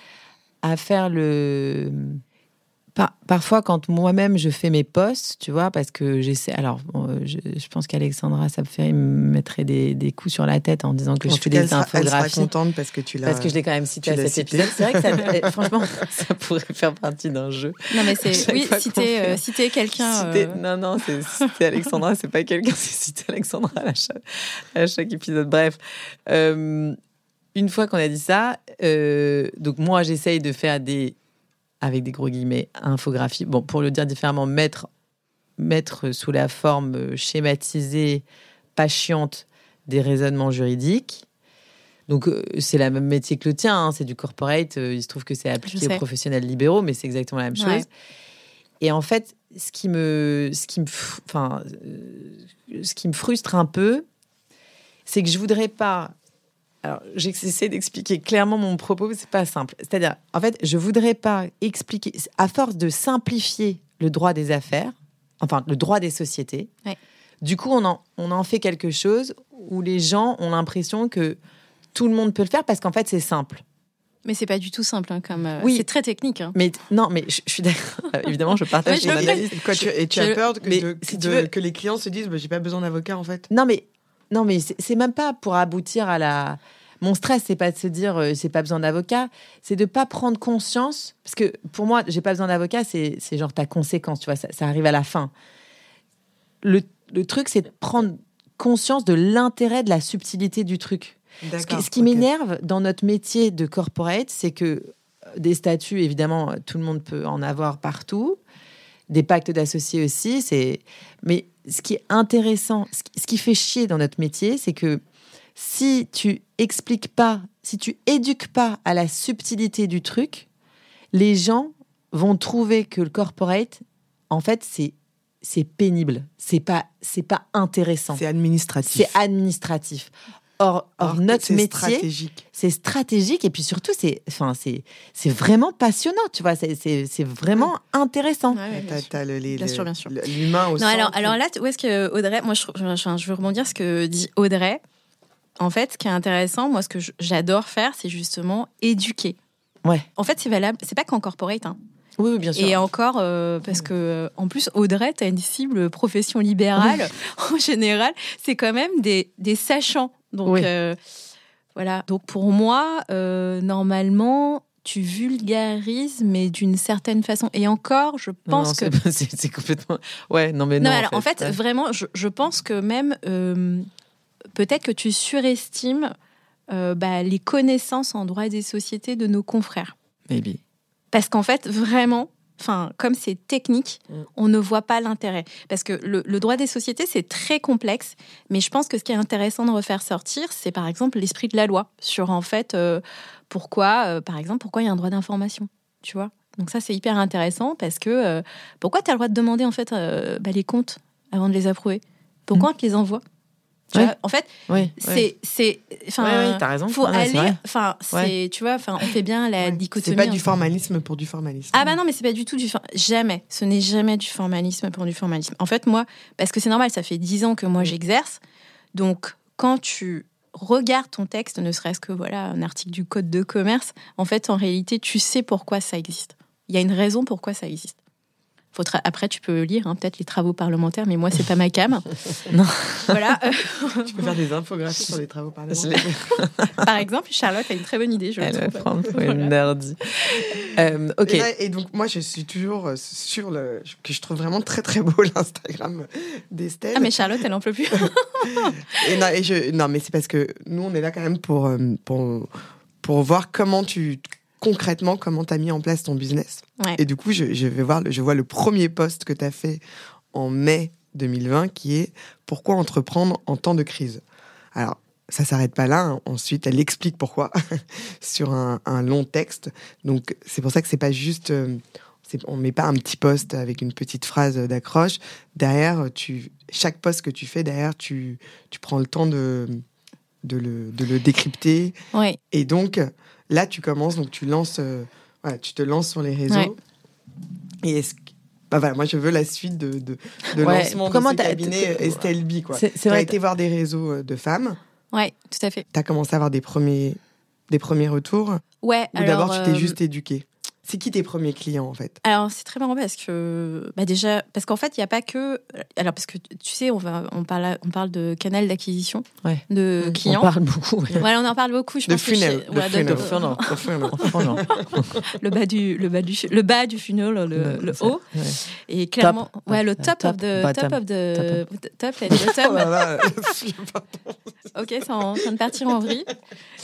à faire le parfois, quand moi-même je fais mes posts, tu vois, parce que j'essaie. Alors, je, pense qu'Alexandra, ça me fait me mettrait des, des, coups sur la tête en disant que je fais des infographies. Elle sera contente parce que tu l'as. Parce que je l'ai quand même cité à cet épisode. C'est vrai que ça, franchement, ça pourrait faire partie d'un jeu. Non, mais c'est oui, citer, euh, citer quelqu'un. Euh... Non, non, c'est citer Alexandra, c'est pas quelqu'un, c'est citer Alexandra à, chaque, à chaque épisode. Bref. Euh, une fois qu'on a dit ça, euh, donc moi j'essaye de faire des avec des gros guillemets, infographie. Bon, pour le dire différemment, mettre, mettre sous la forme euh, schématisée, pas chiante, des raisonnements juridiques. Donc, euh, c'est le même métier que le tien, hein, c'est du corporate. Euh, il se trouve que c'est appliqué aux professionnels libéraux, mais c'est exactement la même chose. Et en fait, ce qui me, ce qui me, enfin, ce qui me frustre un peu, c'est que je voudrais pas alors, j'essaie d'expliquer clairement mon propos, c'est pas simple. C'est-à-dire, en fait, je voudrais pas expliquer, à force de simplifier le droit des affaires, enfin, le droit des sociétés, du coup, on en, on en fait quelque chose où les gens ont l'impression que tout le monde peut le faire parce qu'en fait, c'est simple. Mais c'est pas du tout simple, hein, comme euh, oui. c'est très technique. Hein. Mais non, mais je, suis d'accord. Évidemment, je partage ton analyse. et tu as peur que, que les clients se disent, bah, j'ai pas besoin d'avocat en fait? Non, mais non, mais c'est même pas pour aboutir à la mon stress, c'est pas de se dire euh, c'est pas besoin d'avocat, c'est de pas prendre conscience. Parce que pour moi, j'ai pas besoin d'avocat, c'est genre ta conséquence, tu vois, ça, arrive à la fin. Le, truc, c'est de prendre conscience de l'intérêt de la subtilité du truc. Ce qui, m'énerve dans notre métier de corporate, c'est que euh, des statuts, évidemment, tout le monde peut en avoir partout. Des pactes d'associés aussi. C'est mais ce qui est intéressant, ce qui fait chier dans notre métier, c'est que si tu expliques pas, si tu éduques pas à la subtilité du truc, les gens vont trouver que le corporate, en fait, c'est c'est pénible, c'est pas c'est pas intéressant, C'est administratif. c'est administratif. Or, notre c'est métier, stratégique. c'est stratégique et puis surtout c'est enfin c'est c'est vraiment passionnant, tu vois, c'est vraiment intéressant. Ouais, ouais, bien T'as- sûr. t'as le- les- Bien sûr, bien sûr. le- L'humain au Non, alors, centre. alors là, où est-ce que Audrey, moi je, trouve- je, je veux rebondir ce que dit Audrey. En fait, ce qui est intéressant, moi, ce que j'adore faire, c'est justement éduquer. Ouais. En fait, c'est valable, c'est pas qu'en corporate, hein. Oui, oui, bien sûr. Et encore, euh, parce que, euh, en plus, Audrey, tu as une cible profession libérale. en général, c'est quand même des, des sachants. Donc, Oui. euh, voilà. Donc, pour moi, euh, normalement, tu vulgarises, mais d'une certaine façon. Et encore, je pense non, que. c'est- complètement ouais, non mais non. Non, alors, en fait, ouais. vraiment, je, je pense que même, euh, peut-être que tu surestimes euh, bah, les connaissances en droit des sociétés de nos confrères. maybe. Parce qu'en fait, vraiment, enfin, comme c'est technique, Mm. on ne voit pas l'intérêt. Parce que le, le droit des sociétés, c'est très complexe. Mais je pense que ce qui est intéressant de refaire sortir, c'est par exemple l'esprit de la loi sur en fait euh, pourquoi, euh, par exemple, pourquoi il y a un droit d'information. Tu vois Donc ça, c'est hyper intéressant parce que euh, pourquoi tu as le droit de demander en fait bah, les comptes avant de les approuver? Pourquoi on te les envoie? Tu Ouais. vois En fait, Oui. c'est, c'est, enfin, Ouais, ouais, t'as raison. faut aller, enfin, c'est, tu vois, enfin, on fait bien la dichotomie. C'est pas du formalisme pour du formalisme. ah bah non, mais c'est pas du tout du for- jamais. Ce n'est jamais du formalisme pour du formalisme. En fait, moi, parce que c'est normal, ça fait dix ans que moi j'exerce. Donc, quand tu regardes ton texte, ne serait-ce que voilà un article du code de commerce, en fait, en réalité, tu sais pourquoi ça existe. Il y a une raison pourquoi ça existe. Après, tu peux lire hein, peut-être les travaux parlementaires, mais moi, c'est pas ma cam. Non. Voilà. Tu peux faire des infographies sur les travaux parlementaires. par exemple, Charlotte a une très bonne idée, je Elle prend pour une nerdy. Euh, ok. Et, là- et donc moi je suis toujours euh, sur le que je trouve vraiment très très beau l'Instagram d'Estelle. Ah, mais Charlotte, elle en peut plus. Et non, et je, non, mais c'est parce que nous, on est là quand même pour, euh, pour, pour voir comment tu, concrètement, comment tu as mis en place ton business. Ouais. Et du coup, je, je vais voir, je vois le premier post que tu as fait en mai 2020 qui est Pourquoi entreprendre en temps de crise? Alors, ça s'arrête pas là. hein. Ensuite, elle explique pourquoi sur un, un long texte. Donc, c'est pour ça que c'est pas juste. euh, on met pas un petit post avec une petite phrase d'accroche. Derrière, tu, chaque post que tu fais, derrière, tu, tu prends le temps de, de, le, de le décrypter. Ouais. Et donc, là, tu commences, donc tu lances, euh, voilà, tu te lances sur les réseaux. Ouais. Et est-ce que- bah voilà, moi, je veux la suite de, de, de Ouais, lancement comment de ce cabinet t'as- Estelle B. Tu as été voir des réseaux euh, de femmes. Ouais, tout à fait. Tu as commencé à avoir des premiers, des premiers retours. Ouais, Ou d'abord, tu t'es euh, juste éduqué. C'est qui tes premiers clients, en fait? Alors c'est très marrant parce que bah déjà parce qu'en fait il n'y a pas que alors parce que tu sais on va on parle on parle de canal d'acquisition Ouais. de clients. On parle beaucoup. ouais. Voilà, on en parle beaucoup. Je De pense que funnel, chez- de le bas du le bas du le bas du funnel, le, haut ouais. et clairement ouais le top, Top, of the bottom. top of the top and Oh bottom. là là, ok, c'est en train de partir en vrille.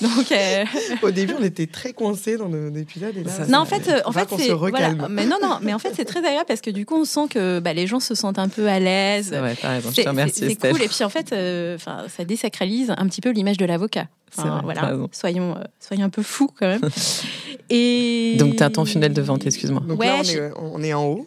Donc euh, Au début, on était très coincés dans nos épisodes. Et là, Ça, non en fait euh, en fait c'est voilà. recalme. mais non non mais en fait c'est très agréable parce que du coup on sent que bah, les gens se sentent un peu à l'aise. Je C'est cool et puis en fait, euh, ça désacralise un petit peu l'image de l'avocat. C'est Enfin, vrai, t'as voilà, soyons, euh, soyons un peu fous quand même. et Donc, t'as ton funnel de vente, excuse-moi. Donc Ouais, là, on est, on est en haut.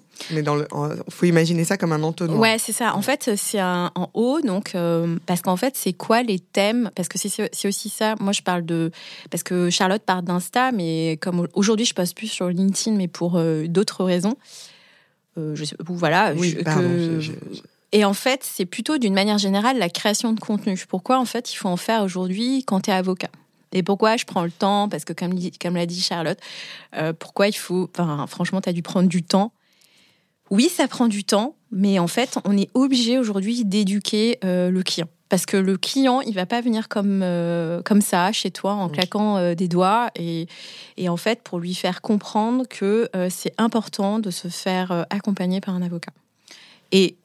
En- faut imaginer ça comme un entonnoir. Ouais, c'est ça. En fait, c'est un- en haut, donc euh, parce qu'en fait, c'est quoi les thèmes? Parce que c'est aussi ça. Moi, je parle de parce que Charlotte parle d'Insta, mais comme aujourd'hui, je passe plus sur LinkedIn, mais pour euh, d'autres raisons. Euh, je sais, voilà. Oui, je- pardon. que- je- je- Et en fait, c'est plutôt d'une manière générale la création de contenu. Pourquoi en fait il faut en faire aujourd'hui quand tu es avocat? Et pourquoi je prends le temps? Parce que comme, l'a dit Charlotte, euh, pourquoi il faut... Enfin, franchement, tu as dû prendre du temps. Oui, ça prend du temps, mais en fait, on est obligé aujourd'hui d'éduquer euh, le client. Parce que le client, il va pas venir comme, euh, comme ça chez toi en claquant euh, des doigts. Et, et en fait, pour lui faire comprendre que c'est important de se faire accompagner par un avocat. Et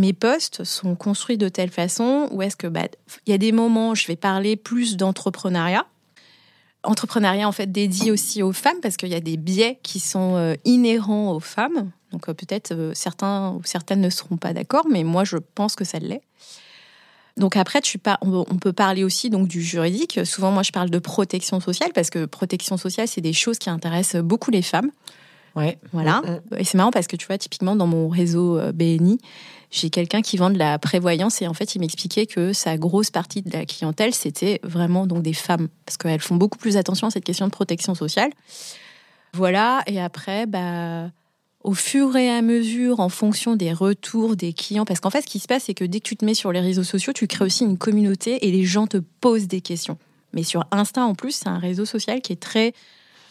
mes postes sont construits de telle façon où est-ce que bah, il y a des moments où je vais parler plus d'entrepreneuriat. Entrepreneuriat en fait dédié aussi aux femmes parce qu'il y a des biais qui sont euh, inhérents aux femmes. Donc euh, peut-être euh, certains ou certaines ne seront pas d'accord, mais moi je pense que ça l'est. donc après, tu par- on, peut parler aussi donc du juridique. Souvent, moi, je parle de protection sociale parce que protection sociale, c'est des choses qui intéressent beaucoup les femmes. Ouais. Voilà. Mm, Et c'est marrant parce que tu vois, typiquement dans mon réseau BNI, j'ai quelqu'un qui vend de la prévoyance et en fait, il m'expliquait que sa grosse partie de la clientèle, c'était vraiment donc des femmes parce qu'elles font beaucoup plus attention à cette question de protection sociale. Voilà. Et après, bah, au fur et à mesure, en fonction des retours des clients, parce qu'en fait, ce qui se passe, c'est que dès que tu te mets sur les réseaux sociaux, tu crées aussi une communauté et les gens te posent des questions. Mais sur Insta, en plus, c'est un réseau social qui est très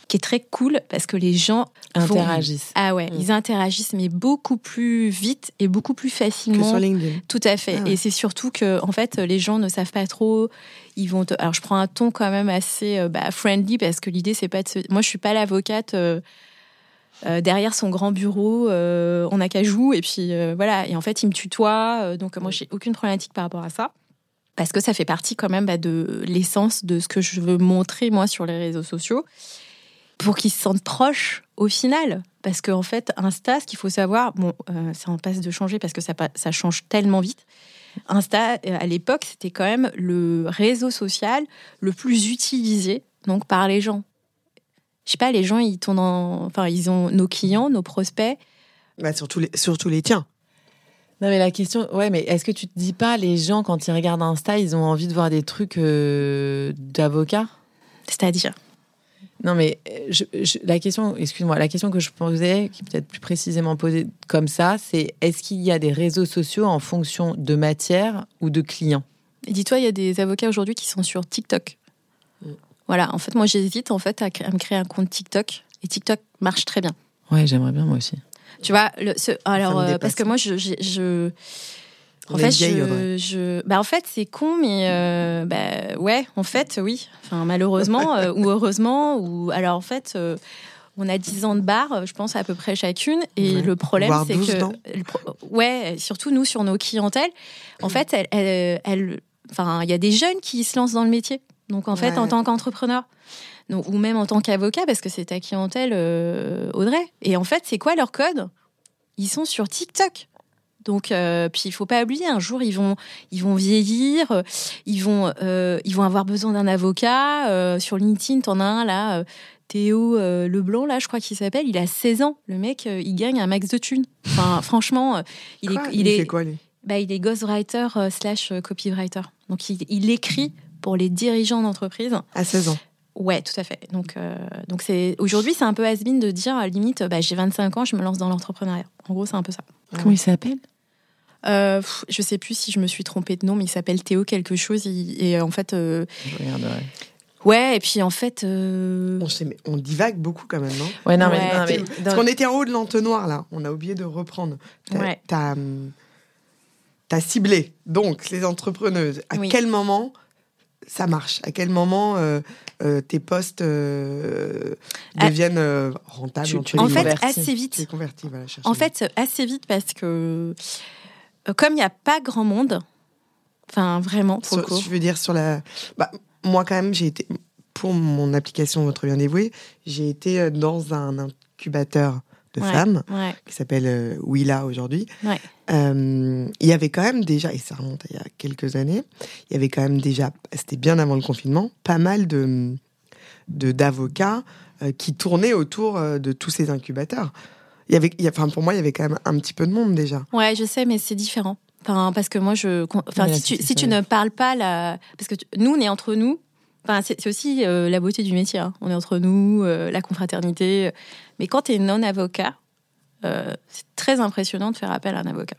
qui est très cool parce que les gens vont- Interagissent. ah ouais, Mm. ils interagissent mais beaucoup plus vite et beaucoup plus Que facilement. sur LinkedIn. Tout à fait. Ah ouais. Et c'est surtout que, en fait, les gens ne savent pas trop. Ils vont. te- Alors, je prends un ton quand même assez euh, bah, friendly parce que l'idée, c'est pas de. Se... Moi, je suis pas l'avocate euh, euh, derrière son grand bureau euh, en acajou et puis euh, voilà. Et en fait, il me tutoie. donc, moi, j'ai aucune problématique par rapport à ça. Parce que ça fait partie quand même bah, de l'essence de ce que je veux montrer moi sur les réseaux sociaux pour qu'ils se sentent proches au final. Parce qu'en fait, Insta, ce qu'il faut savoir, bon, euh, ça en passe de changer parce que ça, change tellement vite. Insta, euh, à l'époque, c'était quand même le réseau social le plus utilisé donc par les gens. Je sais pas, les gens, ils tournent en... Enfin, ils ont nos clients, nos prospects. Bah, surtout, les, surtout les tiens. Non, mais la question, ouais, mais est-ce que tu te dis pas, les gens, quand ils regardent Insta, ils ont envie de voir des trucs euh, d'avocats? C'est-à-dire? Non, mais euh, je- je- la question, excuse-moi, la question que je posais, qui est peut-être plus précisément posée comme ça, c'est est-ce qu'il y a des réseaux sociaux en fonction de matière ou de clients? Et Dis-toi, il y a des avocats aujourd'hui qui sont sur TikTok. Mm. Voilà, en fait, moi, j'hésite en fait à, me créer un compte TikTok. Et TikTok marche très bien. Ouais, j'aimerais bien moi aussi. Tu vois, le, ce- alors, euh, parce que moi, je. En fait, je, je- bah, en fait, c'est con, mais euh, bah, ouais, en fait, oui. Enfin, malheureusement euh, ou heureusement, ou alors en fait, euh, on a 10 ans de bar, je pense à peu près chacune, et Ouais. le problème, c'est 12 que, ans. le pro- ouais, surtout nous sur nos clientèles, en fait, elles, elles- elles- enfin, il y a des jeunes qui se lancent dans le métier. Donc en fait, Ouais. en tant qu'entrepreneur. Donc, ou même en tant qu'avocat, parce que c'est ta clientèle, euh, Audrey. Et en fait, c'est quoi leur code? Ils sont sur TikTok. Donc, euh, puis il faut pas oublier, un jour ils vont, ils vont vieillir, ils vont, euh, ils vont avoir besoin d'un avocat. euh, sur LinkedIn, t'en as un là, euh, Théo euh, Leblanc, là, je crois qu'il s'appelle. Il a 16 ans. Le mec, euh, il gagne un max de thunes. Enfin, franchement, il Quoi est, il il est, fait quoi, lui? Bah, il est ghostwriter slash copywriter. Donc, il, il écrit pour les dirigeants d'entreprise. À 16 ans. Ouais, tout à fait. Donc, euh, donc c'est aujourd'hui, c'est un peu has de dire, à la limite, bah, j'ai 25 ans, je me lance dans l'entrepreneuriat. En gros, c'est un peu ça. Comment il s'appelle? Euh, je sais plus si je me suis trompée de nom, mais il s'appelle Théo quelque chose. il- et en fait, euh, Je regarderai. ouais, et puis en fait, euh, On, mais on divague beaucoup quand même, non? Ouais, non, Ouais. mais, non, mais Parce qu'on était en haut de l'entonnoir, là. On a oublié de reprendre. T'as Ouais. t'as, hum, t'as ciblé, donc, les entrepreneuses. À Oui. quel moment ça marche À quel moment euh, euh, tes postes euh, Ah. deviennent euh, rentables Tu- tu en les fait, convertis. assez Tu es vite. converti, voilà. chercher En fait, assez vite parce que euh, comme il n'y a pas grand monde, enfin vraiment pour le Sur- coup. je veux dire, sur la. Bah, moi, quand même, j'ai été. Pour mon application Votre Bien Dévoué, j'ai été dans un incubateur de Ouais. femmes Ouais. qui s'appelle euh, Willa aujourd'hui. Ouais. Euh, il y avait quand même déjà, et ça remonte à il y a quelques années, il y avait quand même déjà, c'était bien avant le confinement, pas mal de de- d'avocats euh, qui tournaient autour de tous ces incubateurs. Il y avait, il y a- enfin pour moi, il y avait quand même un petit peu de monde déjà. Ouais, je sais, mais c'est différent. Enfin, parce que moi, je, enfin, si tu, si ne parles pas la, parce que tu- nous, on est entre nous. Enfin, c'est c'est aussi euh, la beauté du métier. hein. On est entre nous, euh, la confraternité. Mais quand tu es non avocat, euh, c'est très impressionnant de faire appel à un avocat.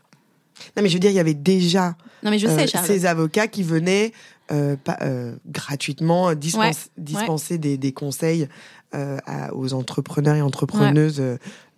Non, mais je veux dire, il y avait déjà Non, mais je euh, sais, ces avocats qui venaient euh, pas, euh, gratuitement Ouais, dispenser des, des conseils euh, à- aux entrepreneurs et entrepreneuses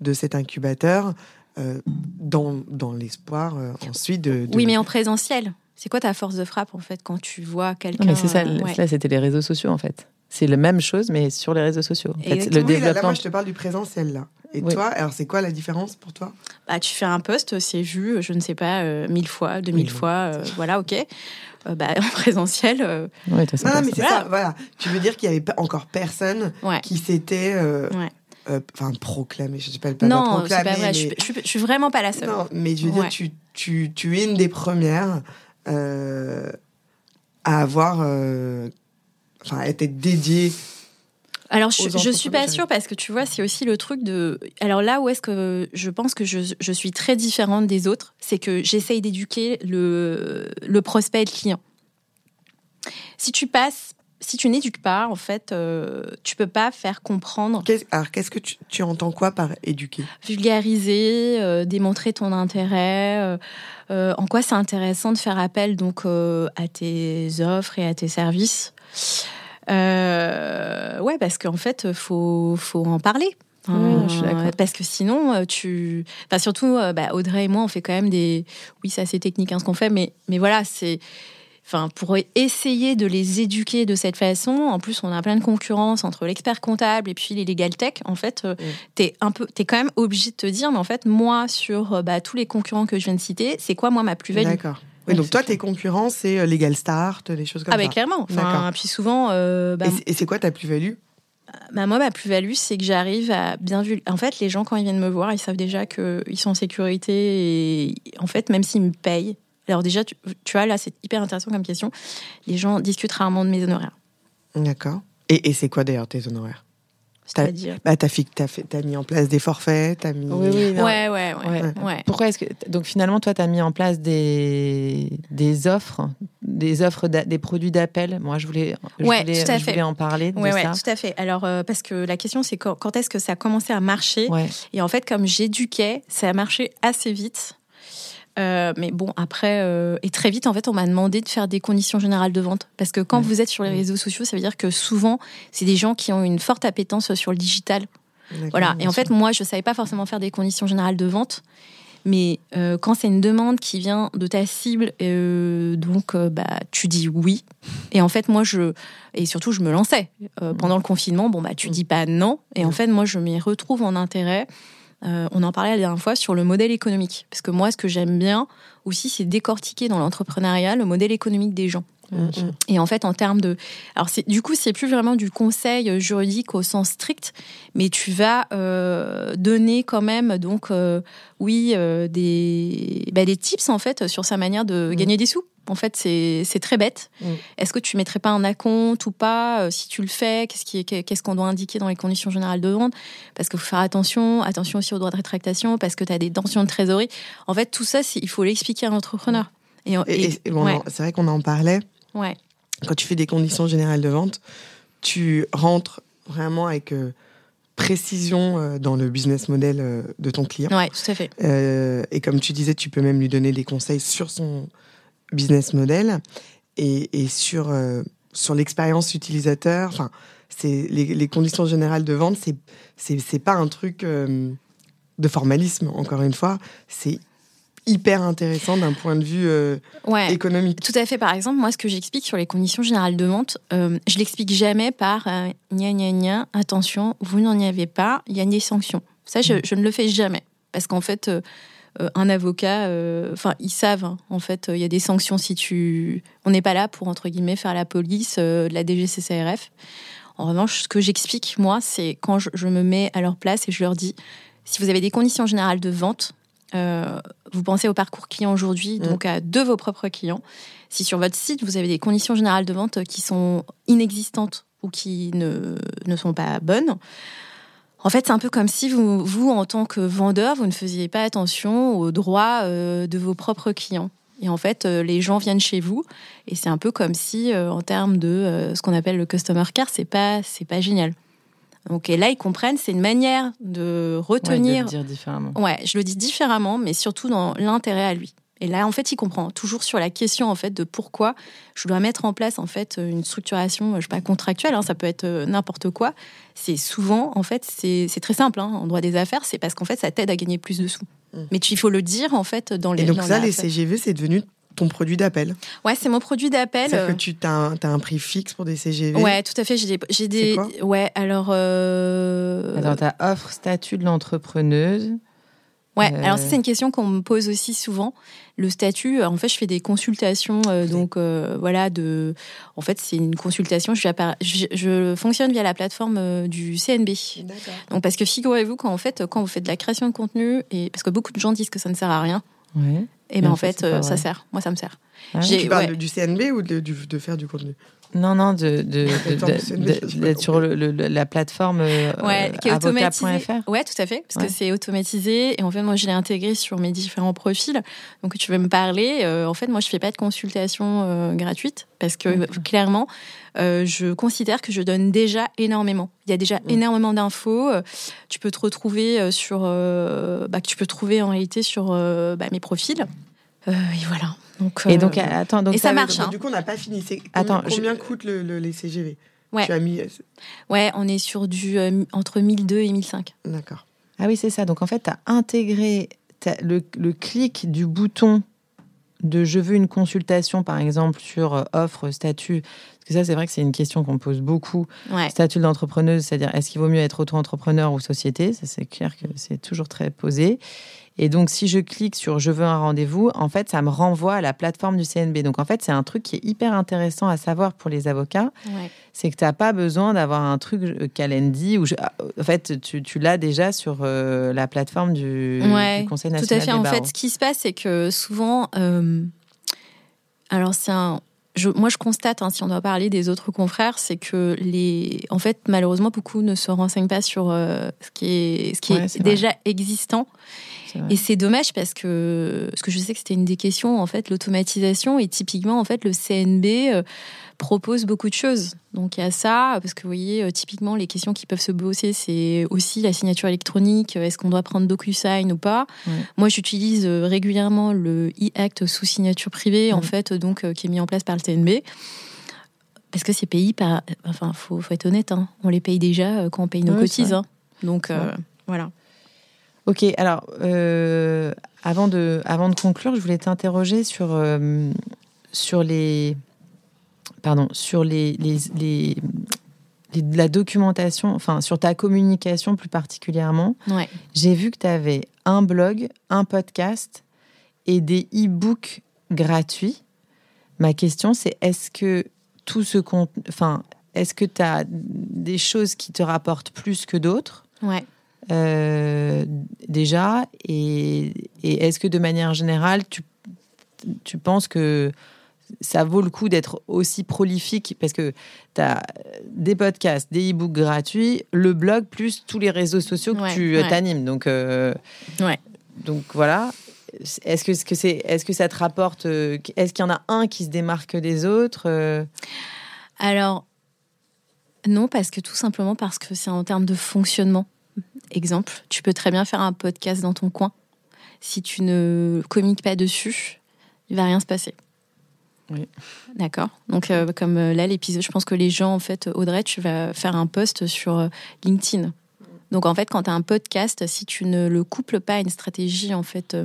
de cet incubateur euh, dans, dans l'espoir euh, ensuite de, de- Oui, mais en présentiel. C'est quoi ta force de frappe en fait quand tu vois quelqu'un Non, mais c'est ça, euh, ouais. là, c'était les réseaux sociaux, en fait. C'est la même chose, mais sur les réseaux sociaux. En fait, le Oui, là, là, développement. moi, je te parle du présentiel, là. Et Oui. toi, alors c'est quoi la différence pour toi? Bah, tu fais un post, c'est vu, je ne sais pas, euh, mille fois, deux mille Oui. fois, euh, voilà, ok. Euh, bah, en présentiel, euh, Ouais, Non, non, mais c'est Voilà. ça, voilà. Tu veux dire qu'il y avait pas encore personne ouais. qui s'était, euh, Ouais. euh, enfin, proclamé, je ne sais pas, pas Non, c'est proclamé, pas vrai. Je, mais- je, suis- je suis vraiment pas la seule. Non, mais je veux dire, tu, tu, tu es une des premières euh, à avoir, euh, enfin, à être dédié alors, je, je suis pas sûre parce que tu vois, c'est aussi le truc de. Alors là où est-ce que je pense que je, je, suis très différente des autres, c'est que j'essaye d'éduquer le, le prospect et le client. Si tu passes, si tu n'éduques pas, en fait, euh, tu peux pas faire comprendre. alors, qu'est-ce que tu, tu, entends quoi par éduquer? Vulgariser, euh, démontrer ton intérêt. Euh, euh, en quoi c'est intéressant de faire appel donc à tes offres et à tes services. Euh, ouais, parce qu'en fait, faut, faut en parler. Hein, parce que sinon, euh, tu. Enfin, surtout, euh, bah, Audrey et moi, on fait quand même des. Oui, c'est assez technique hein, ce qu'on fait, mais, mais voilà, c'est. Enfin, pour essayer de les éduquer de cette façon, en plus, on a plein de concurrence entre l'expert comptable et puis les legal tech. En fait, euh, t'es un peu, es quand même obligé de te dire, mais en fait, moi, sur bah, tous les concurrents que je viens de citer, c'est quoi moi ma plus-value? D'accord. Oui, donc toi, tes concurrents, c'est euh, Legal Start, des choses comme ah, ça. Ah, clairement. Enfin, puis souvent. Euh, bah, et c'est quoi ta plus-value? Bah, moi, ma plus-value, c'est que j'arrive à bien vu. En fait, les gens, quand ils viennent me voir, ils savent déjà qu'ils sont en sécurité. Et en fait, même s'ils me payent. Alors, déjà, tu, tu vois, là, c'est hyper intéressant comme question. Les gens discutent rarement de mes honoraires. D'accord. Et, et c'est quoi d'ailleurs tes honoraires? C'est-à-dire bah, t'as, as, mis en place des forfaits, t'as mis. Oui, oui, ouais, ouais, ouais, Pourquoi est-ce que donc finalement toi t'as mis en place des des offres, des offres, des produits d'appel? Moi, je voulais, je ouais, voulais, tout à je fait. voulais en parler. De ouais, ça. ouais, tout à fait. Alors euh, parce que la question c'est quand, quand est-ce que ça a commencé à marcher? Et en fait, comme j'éduquais, ça a marché assez vite. Euh, mais bon, après, euh, et très vite, en fait, on m'a demandé de faire des conditions générales de vente. Parce que quand vous êtes sur les réseaux sociaux, ça veut dire que souvent, c'est des gens qui ont une forte appétence sur le digital. Voilà. Et en fait, moi, je savais pas forcément faire des conditions générales de vente. Mais euh, quand c'est une demande qui vient de ta cible, euh, donc euh, bah tu dis oui. Et en fait moi je et surtout je me lançais euh, pendant le confinement. Bon bah tu dis pas non. Et en fait moi je m'y retrouve en intérêt. Euh, on en parlait la dernière fois sur le modèle économique. Parce que moi, ce que j'aime bien aussi, c'est décortiquer dans l'entrepreneuriat le modèle économique des gens. Mmh, Et en fait, en termes de, alors c'est du coup, c'est plus vraiment du conseil juridique au sens strict, mais tu vas euh, donner quand même donc euh, oui des bah, des tips en fait sur sa manière de Mmh. gagner des sous. En fait, c'est très bête. Mm. Est-ce que tu mettrais pas un acompte ou pas Euh, Si tu le fais, qu'est-ce qu'on doit indiquer dans les conditions générales de vente? Parce qu'il faut faire attention, attention aussi aux droits de rétractation, parce que tu as des tensions de trésorerie. En fait, tout ça, il faut l'expliquer à l'entrepreneur. Et, Et, et- bon, ouais, c'est vrai qu'on en parlait. ouais. Quand tu fais des conditions générales de vente, tu rentres vraiment avec euh, précision euh, dans le business model euh, de ton client. Ouais, tout à fait. Et comme tu disais, tu peux même lui donner des conseils sur son business model et, et sur, euh, sur l'expérience utilisateur. Enfin, c'est les, les conditions générales de vente, c'est c'est pas un truc euh, de formalisme. Encore une fois, c'est hyper intéressant d'un point de vue euh, Ouais. économique. Tout à fait. Par exemple, moi, ce que j'explique sur les conditions générales de vente, euh, je l'explique jamais par euh, gna gna gna, attention, vous n'en y avez pas, il y a des sanctions. Ça, je, je ne le fais jamais. Parce qu'en fait, un avocat, euh, enfin, ils savent, hein, en fait, euh, il y a des sanctions si tu. On n'est pas là pour, entre guillemets, faire la police, euh, de la DGCCRF. En revanche, ce que j'explique, moi, c'est quand je, je me mets à leur place et je leur dis si vous avez des conditions générales de vente, euh, vous pensez au parcours client aujourd'hui, Mm. donc à de vos propres clients. Si sur votre site, vous avez des conditions générales de vente qui sont inexistantes ou qui ne, ne sont pas bonnes, en fait, c'est un peu comme si vous, vous, en tant que vendeur, vous ne faisiez pas attention aux droits euh, de vos propres clients. Et en fait, euh, les gens viennent chez vous, et c'est un peu comme si, euh, en termes de ce qu'on appelle le customer care, c'est pas, c'est pas génial. Donc, et là, ils comprennent, c'est une manière de Ouais, retenir de le dire différemment. Ouais, je le dis différemment, mais surtout dans l'intérêt à lui. Et là, en fait, il comprend toujours sur la question en fait de pourquoi je dois mettre en place en fait une structuration, je sais pas contractuelle, hein, ça peut être euh, n'importe quoi. C'est souvent en fait c'est c'est très simple hein, en droit des affaires, c'est parce qu'en fait ça t'aide à gagner plus de sous. Mm. Mais tu- il faut le dire en fait dans les. Et donc dans ça, les CGV, c'est devenu ton produit d'appel. Ouais, c'est mon produit d'appel. C'est-à-dire euh, que tu as un, prix fixe pour des CGV. Ouais, tout à fait. J'ai des, j'ai des, quoi? Ouais. Alors, euh, Attends, t'as offre statut de l'entrepreneuse. Ouais, Euh, alors ça c'est une question qu'on me pose aussi souvent. Le statut, euh, en fait, je fais des consultations, euh, donc euh, voilà, de, en fait, c'est une consultation. Je, appara- je, je fonctionne via la plateforme du CNB. D'accord. Donc parce que figurez-vous quand en fait, quand vous faites de la création de contenu et parce que beaucoup de gens disent que ça ne sert à rien. Ouais. Et ben en fait, ça sert. Moi, ça me sert. Ah tu parles du CNB ou de, de, faire du contenu? Non, non, d'être de, sur le, la plateforme euh, ouais, avocat.fr. Ouais, tout à fait, parce que c'est automatisé. Et en fait, moi, je l'ai intégré sur mes différents profils. Donc, tu veux me parler. Euh, en fait, moi, je fais pas de consultation euh, gratuite parce que clairement, je considère que je donne déjà énormément. Il y a déjà énormément d'infos. tu peux te retrouver sur, bah, que tu peux trouver en réalité sur bah, mes profils. Et voilà. Donc, et donc, euh, attends, donc et ça marche. Hein. Du coup, on n'a pas fini. Combien, attends, combien coûte le, les CGV ouais. Tu as mis... ouais, on est sur du euh, entre 1002 et 1005. D'accord. Ah oui, c'est ça. Donc en fait, tu as intégré le, le, clic du bouton de je veux une consultation, par exemple, sur euh, offre, statut. Parce que ça, c'est vrai que c'est une question qu'on pose beaucoup. Statut d'entrepreneuse, c'est-à-dire est-ce qu'il vaut mieux être auto-entrepreneur ou société? Ça, c'est clair que c'est toujours très posé. Et donc, si je clique sur Je veux un rendez-vous, en fait, ça me renvoie à la plateforme du CNB. Donc, en fait, c'est un truc qui est hyper intéressant à savoir pour les avocats. C'est que tu n'as pas besoin d'avoir un truc euh, Calendly où, ah, en fait, tu, tu l'as déjà sur euh, la plateforme du, Conseil national. Tout à fait. en fait, ce qui se passe, c'est que souvent, euh, alors c'est un je, moi, je constate, hein, si on doit parler des autres confrères, c'est que les, en fait, malheureusement, beaucoup ne se renseignent pas sur ce qui est, ce qui est, déjà existant. Et c'est dommage parce que, parce que je sais que c'était une des questions, en fait, l'automatisation. Et typiquement, en fait, le CNB euh, propose beaucoup de choses. Donc il y a ça, parce que vous voyez, euh, typiquement, les questions qui peuvent se bosser, c'est aussi la signature électronique. Est-ce qu'on doit prendre DocuSign ou pas? Moi, j'utilise euh, régulièrement le e-act sous signature privée, en fait, donc qui est mis en place par le CNB. Parce que ces pays, par... enfin, faut, faut être honnête, hein, on les paye déjà quand on paye nos cotises. Hein. Donc voilà. Ok, alors euh, avant, de, avant de conclure, je voulais t'interroger sur, euh, sur les. Pardon, sur les, les, les, la documentation, enfin sur ta communication plus particulièrement. Ouais. J'ai vu que tu avais un blog, un podcast et des e-books gratuits. Ma question, c'est est-ce que tout ce compte. Enfin, est-ce que tu as des choses qui te rapportent plus que d'autres? Ouais. Euh, déjà et, est-ce que de manière générale, tu, tu penses que ça vaut le coup d'être aussi prolifique parce que tu as des podcasts, des e-books gratuits, le blog, plus tous les réseaux sociaux que tu euh, t'animes. Donc, euh, ouais. donc voilà. Est-ce que, est -ce que, est-ce que ça te rapporte Est-ce qu'il y en a un qui se démarque des autres Alors, non, parce que tout simplement parce que c'est en termes de fonctionnement. Exemple, tu peux très bien faire un podcast dans ton coin. Si tu ne communiques pas dessus, il va rien se passer. Oui. D'accord. Donc, euh, comme euh, là, l'épisode, je pense que les gens, en fait, Audrey, tu vas faire un post sur euh, LinkedIn. Donc, en fait, quand tu as un podcast, si tu ne le couples pas à une stratégie, en fait,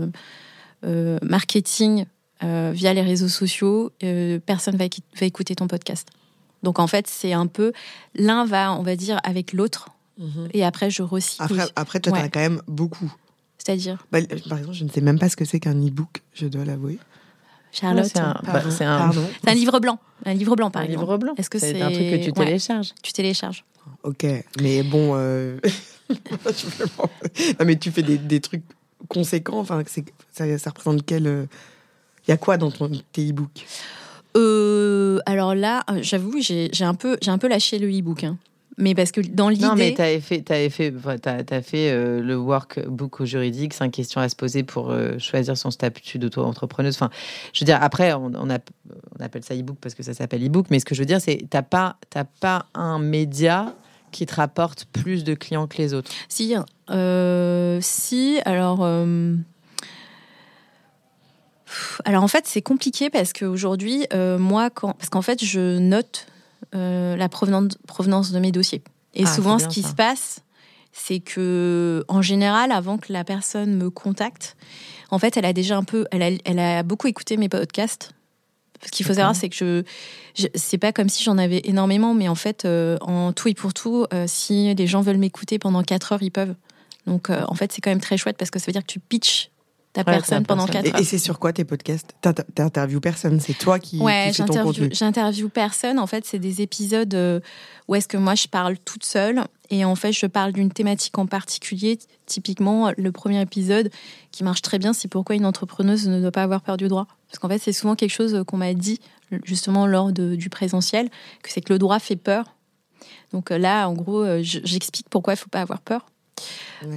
marketing via les réseaux sociaux, personne va, va écouter ton podcast. Donc, en fait, c'est un peu, l'un va, on va dire, avec l'autre Mhm. Et après, je recycle. Après, après toi, tu as quand même beaucoup. C'est-à-dire? Bah, Par exemple, je ne sais même pas ce que c'est qu'un e-book, je dois l'avouer. Charlotte, c'est un, bah, un, un, livre blanc. Un livre blanc, par un exemple. livre blanc. Est-ce que c'est un truc que tu télécharges Tu télécharges. Ok, mais bon, euh... non, mais tu fais des, des trucs conséquents. Enfin, ça, ça représente quel Il euh, y a quoi dans ton, tes e-books? Euh, alors là, j'avoue, j'ai un peu, j'ai un peu lâché le e-book. Hein. Mais parce que dans l'idée. Non, mais tu as fait, as fait, as, fait euh, le workbook juridique, cinq questions à se poser pour euh, choisir son statut d'auto-entrepreneuse. Enfin, je veux dire, après, on, on, on appelle ça e-book parce que ça s'appelle e-book, mais ce que je veux dire, c'est tu n'as pas, pas un média qui te rapporte plus de clients que les autres. Si, euh, si, alors. Alors en fait, c'est compliqué parce qu'aujourd'hui, moi, quand, parce qu'en fait, je note euh, la provenance, de mes dossiers. Et ah, souvent, ce qui se passe, c'est que, en général, avant que la personne me contacte, en fait, elle a déjà un peu, elle a, elle a beaucoup écouté mes podcasts. Ce qu'il faut savoir, c'est que je, je c'est pas comme si j'en avais énormément, mais en fait, euh, en tout et pour tout, euh, si les gens veulent m'écouter pendant 4 heures, ils peuvent. Donc, en fait, c'est quand même très chouette parce que ça veut dire que tu pitches T'as personne pendant 4 heures. Et, c'est sur quoi tes podcasts? T'interviews personne, c'est toi qui, ouais, qui fais ton contenu j'interviewe personne. En fait, c'est des épisodes euh, où est-ce que moi je parle toute seule et en fait je parle d'une thématique en particulier. Typiquement, le premier épisode qui marche très bien, c'est pourquoi une entrepreneuse ne doit pas avoir peur du droit. Parce qu'en fait, c'est souvent quelque chose qu'on m'a dit justement lors de, du présentiel, que c'est que le droit fait peur. Donc euh, là, en gros, euh, j'explique pourquoi il ne faut pas avoir peur.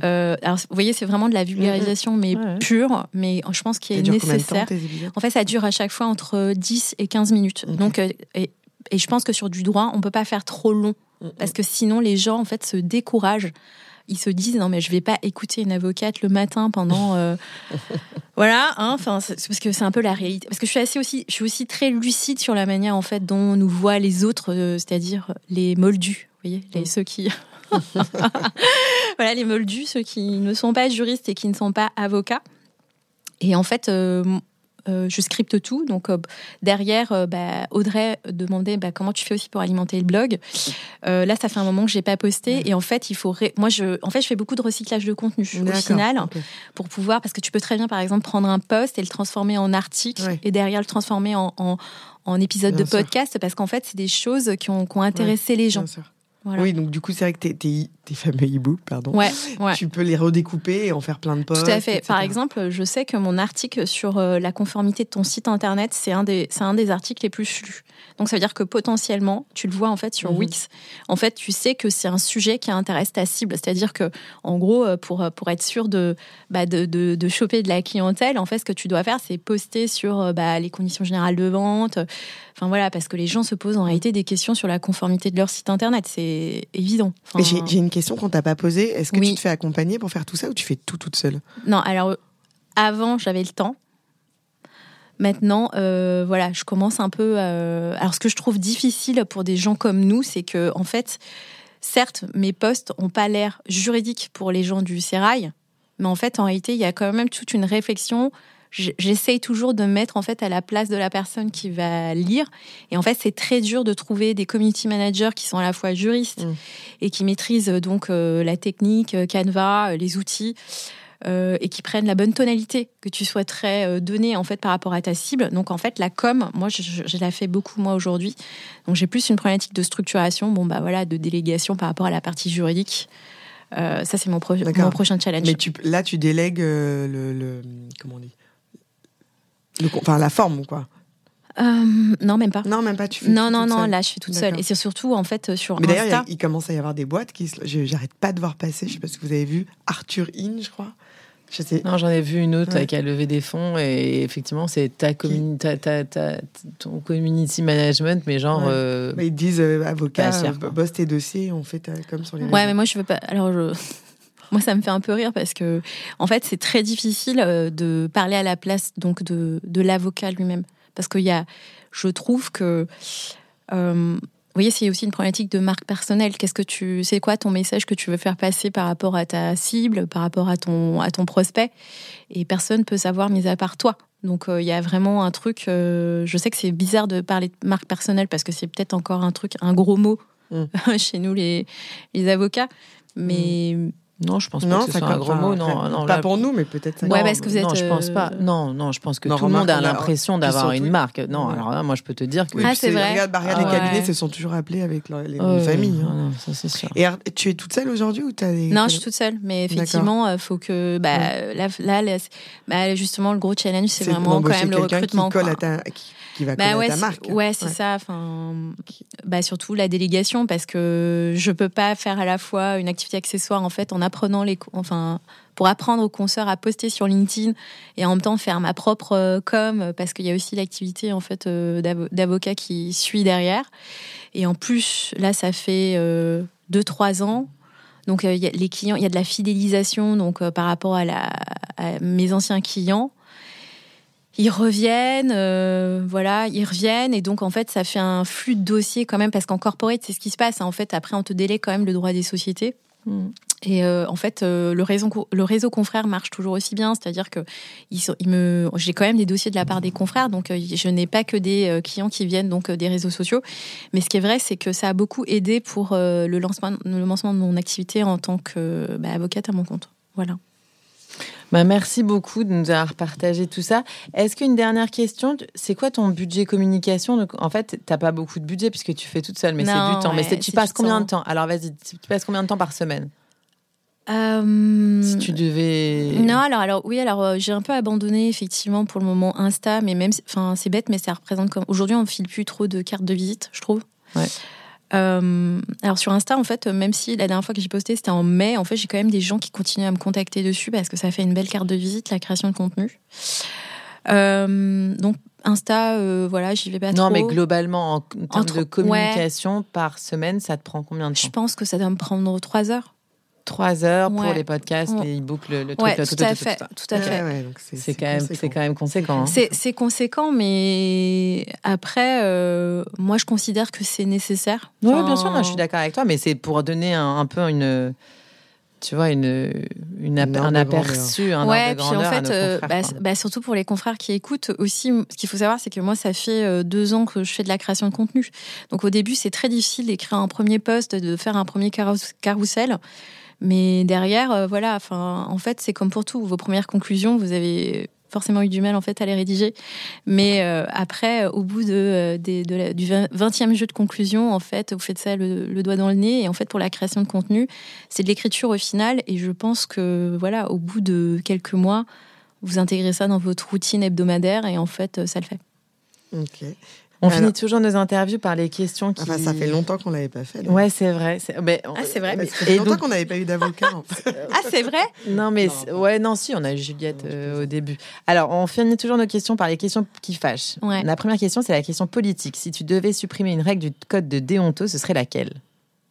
Euh, alors, vous voyez, c'est vraiment de la vulgarisation, mais pure, mais je pense qu'il est nécessaire. en fait, ça dure à chaque fois entre 10 et 15 minutes. Donc, et, et, je pense que sur du droit, on peut pas faire trop long, parce que sinon, les gens, en fait, se découragent. Ils se disent non mais je vais pas écouter une avocate le matin pendant voilà hein, parce que c'est un peu la réalité. Parce que je suis assez aussi je suis aussi très lucide sur la manière en fait dont nous voient les autres c'est-à-dire les moldus vous voyez les, mm. ceux qui voilà, les moldus, ceux qui ne sont pas juristes et qui ne sont pas avocats. Et en fait, euh, euh, je scripte tout. Donc euh, derrière, bah, Audrey demandait bah, comment tu fais aussi pour alimenter le blog. là, ça fait un moment que j'ai pas posté et en fait, il faut. Moi, je, en fait, je fais beaucoup de recyclage de contenu au final pour pouvoir parce que tu peux très bien, par exemple, prendre un post et le transformer en article et derrière le transformer en, en, épisode de podcast parce qu'en fait, c'est des choses qui ont, intéressé les gens. Oui, donc du coup, c'est vrai que tes, tes, tes fameux e-books, pardon, ouais, tu peux les redécouper et en faire plein de posts. Tout à fait. Par exemple, je sais que mon article sur euh, la conformité de ton site internet, c'est un, des, un des articles les plus lus. Donc ça veut dire que potentiellement, tu le vois en fait sur mhm. Wix, en fait, tu sais que c'est un sujet qui intéresse ta cible. C'est-à-dire que, en gros, euh, pour, pour être sûr de, bah, de, de, de, choper de la clientèle, en fait, ce que tu dois faire, c'est poster sur euh, bah, les conditions générales de vente. Enfin voilà, parce que les gens se posent en réalité des questions sur la conformité de leur site internet. C'est évident. J'ai une question qu'on t'a pas posée. Est-ce que tu te fais accompagner pour faire tout ça ou tu fais tout toute seule? Non, alors avant, j'avais le temps. Maintenant, euh, voilà, je commence un peu. Euh, alors, ce que je trouve difficile pour des gens comme nous, c'est que, en fait, certes, mes postes n'ont pas l'air juridiques pour les gens du sérail, mais en fait, en réalité, il y a quand même toute une réflexion. J'essaye toujours de me mettre en fait à la place de la personne qui va lire. Et en fait, c'est très dur de trouver des community managers qui sont à la fois juristes mmh. et qui maîtrisent donc euh, la technique, Canva, les outils. Euh, et qui prennent la bonne tonalité que tu souhaiterais euh, donner en fait par rapport à ta cible. Donc en fait la com, moi je, je, la fais beaucoup moi aujourd'hui. Donc j'ai plus une problématique de structuration, bon bah voilà, de délégation par rapport à la partie juridique. Euh, ça c'est mon, mon, prochain challenge. Mais tu, là tu délègues le, le, comment on dit, enfin la forme quoi. non, même pas. Non, même pas. Tu fais non, non, non. Là, je suis toute seule. Et c'est surtout en fait sur. Mais d'ailleurs, il, commence à y avoir des boîtes qui. J'arrête pas de voir passer. Je sais pas si vous avez vu Arthur In, je crois. Non, j'en ai vu une autre qui a levé des fonds et effectivement, c'est ta, ton community management, mais genre. Euh, ils disent euh, avocat, euh, bosse tes dossiers, on fait comme sur les. Ouais, mais moi je veux pas. Alors Moi, ça me fait un peu rire parce que, en fait, c'est très difficile de parler à la place donc de, de l'avocat lui-même, parce qu'il y a, je trouve que vous voyez, c'est aussi une problématique de marque personnelle. Qu'est-ce que tu, c'est quoi ton message que tu veux faire passer par rapport à ta cible, par rapport à ton, à ton prospect? Et personne peut savoir, mis à part toi. Donc euh, il y a vraiment un truc. Euh, je sais que c'est bizarre de parler de marque personnelle parce que c'est peut-être encore un truc, un gros mot mm. chez nous les, les avocats. Mais. Non, je pense pas que ce soit un gros mot. Non, non, pas pour nous, mais peut-être. Ça ouais, parce que vous êtes. Non, je pense pas. Euh, non, non, je pense que tout le monde a l'impression d'avoir une marque. Non, alors là, moi, je peux te dire que. ah, c'est vrai. Regarde, bah, les cabinets se sont toujours appelés avec les, familles. Hein. ça c'est sûr. Et tu es toute seule aujourd'hui ou as des... Non, je suis toute seule, mais effectivement, il euh, faut que. Bah, là, là, bah, justement, le gros challenge, c'est vraiment quand même le recrutement. Qui colle à ta qui va bah ouais, ta marque. Ouais, c'est ça. Enfin, bah surtout la délégation parce que je peux pas faire à la fois une activité accessoire en fait en apprenant les, enfin, pour apprendre aux consoeurs à poster sur LinkedIn et en même temps faire ma propre euh, com parce qu'il y a aussi l'activité en fait euh, d'avocat qui suit derrière. Et en plus, là, ça fait euh, deux trois ans. Donc, il y a les clients, il y a de la fidélisation donc par rapport à, la, à mes anciens clients ils reviennent, euh, voilà, ils reviennent et donc en fait ça fait un flux de dossiers quand même parce qu'en corporate c'est ce qui se passe. Hein. En fait après on te délègue quand même le droit des sociétés. Mm. Et euh, en fait, euh, le réseau le réseau confrère marche toujours aussi bien, c'est-à-dire que ils, ils me, j'ai quand même des dossiers de la part des confrères, donc je n'ai pas que des clients qui viennent donc des réseaux sociaux. Mais ce qui est vrai, c'est que ça a beaucoup aidé pour le lancement, le lancement de mon activité en tant que bah, avocate à mon compte. Voilà. Bah, merci beaucoup de nous avoir partagé tout ça. Est-ce qu'une dernière question, c'est quoi ton budget communication? Donc, En fait, tu n'as pas beaucoup de budget puisque tu fais toute seule, mais c'est du temps. mais tu passes combien de temps? Alors vas-y, tu passes combien de temps par semaine? Euh... Si tu devais. Non, alors, alors oui, alors euh, j'ai un peu abandonné effectivement pour le moment Insta, mais même, enfin c'est bête, mais ça représente comme. Aujourd'hui, on ne file plus trop de cartes de visite, je trouve. Ouais. Euh, alors sur Insta, en fait, même si la dernière fois que j'ai posté c'était en mai, en fait, j'ai quand même des gens qui continuent à me contacter dessus parce que ça fait une belle carte de visite, la création de contenu. Euh, donc Insta, euh, voilà, j'y vais pas trop. Non, mais globalement, en termes de communication par semaine, ça te prend combien de temps? Je pense que ça doit me prendre trois heures. Trois heures pour les podcasts, les e-books, le, le truc, tout, tout, à fait, tout, à fait. c'est quand même, c'est quand même conséquent. Hein. C'est conséquent, mais après, euh, moi, je considère que c'est nécessaire. Oui, bien sûr, je suis d'accord avec toi, mais c'est pour donner un, peu une tu vois, une, une, un aperçu, un ouais, puis en fait, euh, bah, bah, surtout pour les confrères qui écoutent aussi, ce qu'il faut savoir, c'est que moi, ça fait euh, deux ans que je fais de la création de contenu. Donc au début, c'est très difficile d'écrire un premier post, de faire un premier carrousel. Mais derrière, euh, voilà, en fait, c'est comme pour tout. Vos premières conclusions, vous avez forcément eu du mal en fait à les rédiger. Mais euh, après, au bout de, euh, du 20e jeu de conclusion, en fait, vous faites ça le, doigt dans le nez. Et en fait, pour la création de contenu, c'est de l'écriture au final. Et je pense que voilà, au bout de quelques mois, vous intégrez ça dans votre routine hebdomadaire et en fait, ça le fait. Ok. On finit toujours nos interviews par les questions qui. Enfin, ça fait longtemps qu'on l'avait pas fait. Ouais, c'est vrai. Mais... Ah, c'est vrai. Ça fait longtemps qu'on n'avait pas eu d'avocat. En fait. ah, c'est vrai? Non, mais ouais, non, si, on a eu Juliette euh, au début. Alors, on finit toujours nos questions par les questions qui fâchent. La première question, c'est la question politique. Si tu devais supprimer une règle du code de déonto, ce serait laquelle?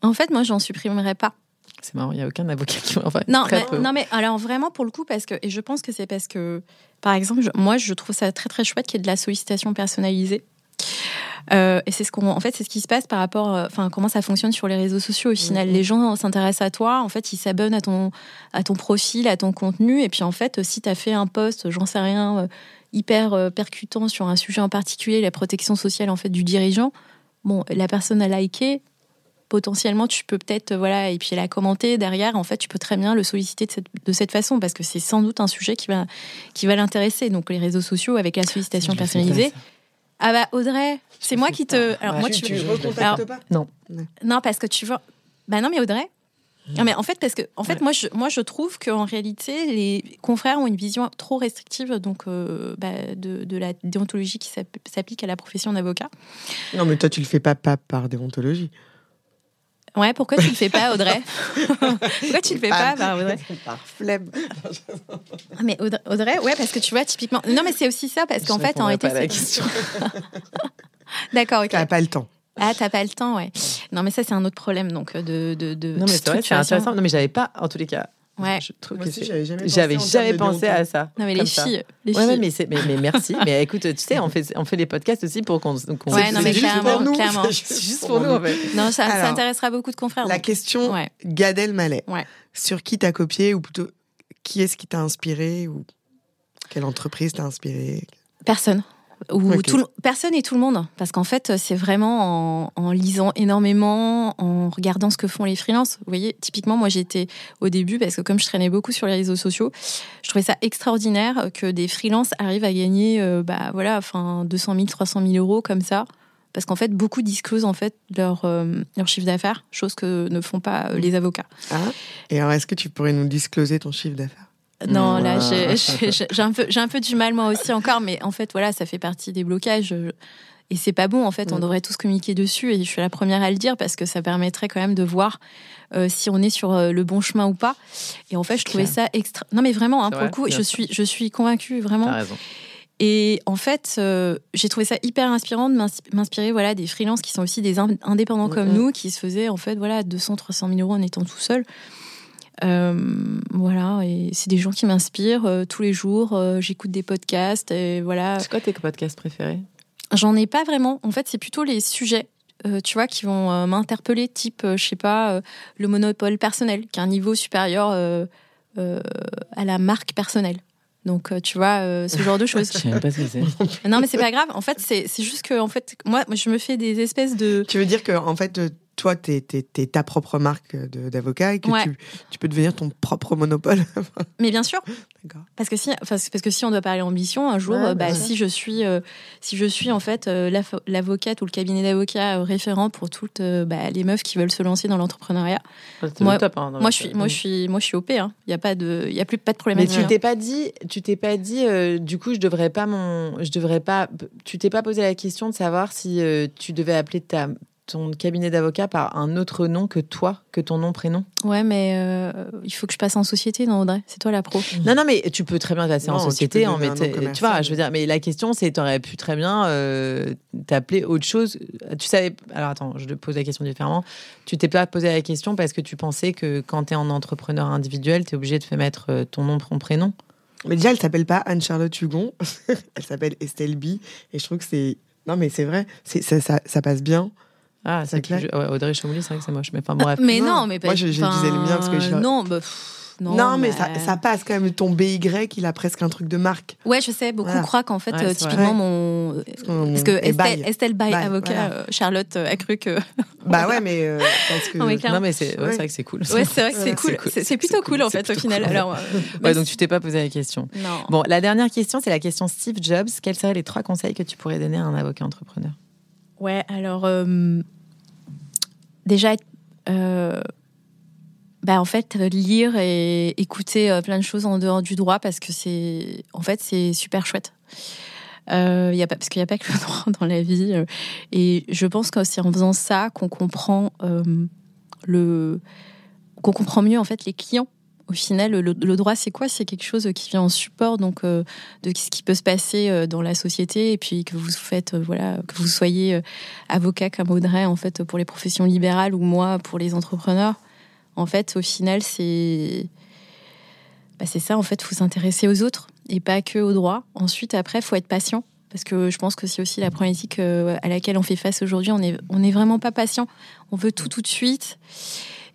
En fait, moi, j'en supprimerais pas. C'est marrant, il n'y a aucun avocat qui enfin, non, mais, non, mais alors vraiment pour le coup, parce que, et je pense que c'est parce que, par exemple, moi je trouve ça très très chouette qu'il y ait de la sollicitation personnalisée. Euh, et c'est ce qu'on, en fait, c'est ce qui se passe par rapport, euh, enfin, comment ça fonctionne sur les réseaux sociaux. Au final, mhm. les gens s'intéressent à toi. En fait, ils s'abonnent à ton, à ton profil, à ton contenu. Et puis, en fait, si tu as fait un post, j'en sais rien, euh, hyper percutant sur un sujet en particulier, la protection sociale en fait du dirigeant, bon, la personne a liké. Potentiellement, tu peux peut-être, voilà, et puis elle a commenté derrière. En fait, tu peux très bien le solliciter de cette, de cette façon parce que c'est sans doute un sujet qui va, qui va l'intéresser. Donc, les réseaux sociaux avec la sollicitation personnalisée. Ah bah Audrey, c'est moi qui te. Alors moi tu, tu recontactes pas Non. Non parce que tu vois. Bah non mais Audrey. Non mais en fait parce que en fait moi je moi je trouve qu'en réalité les confrères ont une vision trop restrictive donc euh, bah, de, de, la déontologie qui s'applique à la profession d'avocat. Non mais toi tu le fais pas, pas par déontologie. Ouais, pourquoi tu le fais pas, Audrey Pourquoi tu le fais pas, par Audrey Par flemme. Ah, mais Audrey, ouais, parce que tu vois, typiquement. Non, mais c'est aussi ça, parce qu'en fait, en réalité. Pas la question. D'accord, ok. T'as pas le temps. Ah, t'as pas le temps, ouais. Non, mais ça, c'est un autre problème, donc, de. de, de non, mais c'est vrai, c'est intéressant. Non, mais j'avais pas, en tous les cas, Ouais. Je trouve Moi aussi, j'avais jamais, j'avais jamais pensé à ça. Non, mais les filles. Les ouais, mais, mais, mais, merci. mais écoute, tu sais, on fait, on fait les podcasts aussi pour qu'on. Qu ouais, non, mais clairement. Nous. clairement. C'est juste pour nous, en fait. Non, ça, ça intéressera beaucoup de confrères. La question ouais. Gad Elmaleh. Ouais. Sur qui t'as copié ou plutôt qui est-ce qui t'a inspiré ou quelle entreprise t'a inspiré? Personne ou tout, personne et tout le monde. Parce qu'en fait, c'est vraiment en, lisant énormément, en regardant ce que font les freelances. Vous voyez, typiquement, moi j'étais au début, parce que comme je traînais beaucoup sur les réseaux sociaux, je trouvais ça extraordinaire que des freelances arrivent à gagner euh, bah, voilà, enfin, 200 000, 300 000 euros comme ça. Parce qu'en fait, beaucoup disclosent en fait leur, euh, leur chiffre d'affaires, chose que ne font pas euh, les avocats. Ah. Et alors, est-ce que tu pourrais nous discloser ton chiffre d'affaires? Non, là, j'ai un, peu, un peu du mal moi aussi encore, mais en fait, voilà, ça fait partie des blocages. Et c'est pas bon, en fait, on devrait tous communiquer dessus. Et je suis la première à le dire parce que ça permettrait quand même de voir euh, si on est sur euh, le bon chemin ou pas. Et en fait, je trouvais ça extra. Non, mais vraiment, hein, pour le coup, je suis, je suis convaincue, vraiment. Et en fait, euh, j'ai trouvé ça hyper inspirant de m'inspirer voilà, des freelances qui sont aussi des indépendants comme nous, qui se faisaient en fait voilà, 200, 300 000 euros en étant tout seul. Euh, voilà, et c'est des gens qui m'inspirent euh, tous les jours. Euh, j'écoute des podcasts et voilà. C'est quoi tes podcasts préférés? J'en ai pas vraiment. En fait, c'est plutôt les sujets. tu vois, qui vont m'interpeller, type, je sais pas, le monopole personnel, qui est un niveau supérieur à la marque personnelle. Donc, tu vois, ce genre de choses. je sais même pas ce que c'est. Non, mais c'est pas grave. En fait, c'est juste que, en fait, moi, je me fais des espèces de. Tu veux dire que, en fait, toi, tu es, ta propre marque d'avocat et que tu, peux devenir ton propre monopole. Mais bien sûr. Parce que si, parce que si on doit parler ambition, un jour, bah, si je suis, euh, si je suis en fait euh, l'avocate ou le cabinet d'avocats euh, référent pour toutes bah, les meufs qui veulent se lancer dans l'entrepreneuriat, moi, hein, moi, je suis, moi, je suis, moi, je suis op. Hein. Il y a pas de, il y a plus pas de problème. Mais tu t'es pas dit, tu t'es pas dit, du coup, je devrais pas mon, je devrais pas, tu t'es pas posé la question de savoir si tu devais appeler ta, ton cabinet d'avocat par un autre nom que toi, que ton nom, prénom Ouais, mais euh, il faut que je passe en société, non, Audrey? C'est toi la pro. Non, non, mais tu peux très bien passer en société. En tu vois, je veux dire, mais la question, c'est tu aurais pu très bien euh, t'appeler autre chose. Tu savais. Alors attends, je te pose la question différemment. Tu t'es pas posé la question parce que tu pensais que quand tu es en entrepreneur individuel, tu es obligé de faire mettre euh, ton nom, ton prénom? Mais déjà, elle s'appelle pas Anne-Charlotte Hugon, elle s'appelle Estelle B. Et je trouve que c'est. Non, mais c'est vrai, ça, ça, ça, passe bien. Ah, c'est clair. Audrey Chamouli, c'est vrai que c'est moche. Mais enfin, bref. Mais non, mais pas. Moi, je, disais le mien parce que je. Non, bah, non, mais, Ça, ça, passe quand même. Ton BY, il a presque un truc de marque. Ouais, je sais. Beaucoup croient qu'en fait, euh, typiquement, mon. Parce que Estelle, Estelle avocat, euh, Charlotte euh, a cru que. bah ouais, mais. parce que... non, mais c'est vrai que c'est cool. Ouais, c'est vrai que c'est cool. C'est plutôt cool, en fait, au final. Alors, ouais, donc tu t'es pas posé la question. Non. Bon, la dernière question, c'est la question Steve Jobs. Quels seraient les trois conseils que tu pourrais donner à un avocat entrepreneur? Ouais, alors déjà euh, bah en fait lire et écouter euh, plein de choses en dehors du droit parce que c'est en fait c'est super chouette. Euh, y a pas, parce qu'il n'y a pas que le droit dans la vie. Euh, et je pense que c'est en faisant ça qu'on comprend le qu'on comprend mieux en fait les clients au final, le, droit, c'est quoi? C'est quelque chose qui vient en support donc euh, de ce qui peut se passer euh, dans la société et puis que vous faites, euh, voilà, que vous soyez avocat comme Audrey en fait pour les professions libérales ou moi pour les entrepreneurs. En fait, au final, c'est bah, ça. En fait, faut s'intéresser aux autres et pas que au droit. Ensuite, après, faut être patient parce que je pense que c'est aussi la problématique à laquelle on fait face aujourd'hui. On est on est vraiment pas patient. On veut tout tout de suite.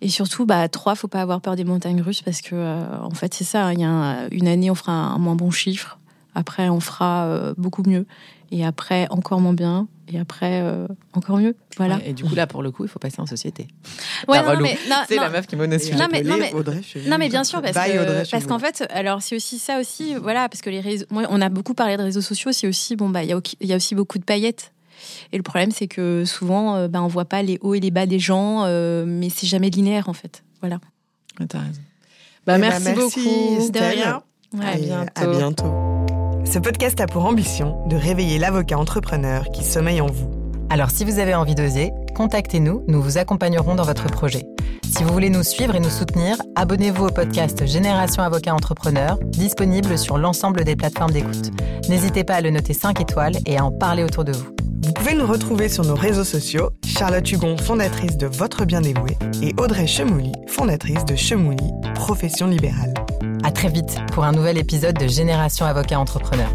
Et surtout, bah, trois, faut pas avoir peur des montagnes russes parce que, euh, en fait, c'est ça. Il y a une année, on fera un moins bon chiffre. Après, on fera euh, beaucoup mieux. Et après, encore moins bien. Et après, euh, encore mieux. Voilà. et du coup, là, pour le coup, il faut passer en société. Ouais, non, mais, c'est la meuf qui m'a Non, mais, non, mais, non, mais bien sûr, parce, que, parce qu'en fait, alors c'est aussi ça aussi, voilà, parce que les réseaux, moi, on a beaucoup parlé de réseaux sociaux, c'est aussi, bon, bah, il y, y, a aussi beaucoup de paillettes et le problème, c'est que souvent, euh, bah, on voit pas les hauts et les bas des gens, euh, mais c'est jamais linéaire en fait. Voilà. T'as raison. Bah, eh ben, merci, beaucoup. De rien. à, bientôt. à bientôt. Ce podcast a pour ambition de réveiller l'avocat entrepreneur qui sommeille en vous. Alors si vous avez envie d'oser, contactez-nous, nous vous accompagnerons dans votre projet. Si vous voulez nous suivre et nous soutenir, abonnez-vous au podcast Génération Avocat Entrepreneur, disponible sur l'ensemble des plateformes d'écoute. N'hésitez pas à le noter 5 étoiles et à en parler autour de vous. Vous pouvez nous retrouver sur nos réseaux sociaux, Charlotte Hugon, fondatrice de Votre Bien Dévoué, et Audrey Chemouli, fondatrice de Chemouli, profession libérale. À très vite pour un nouvel épisode de Génération Avocat Entrepreneur.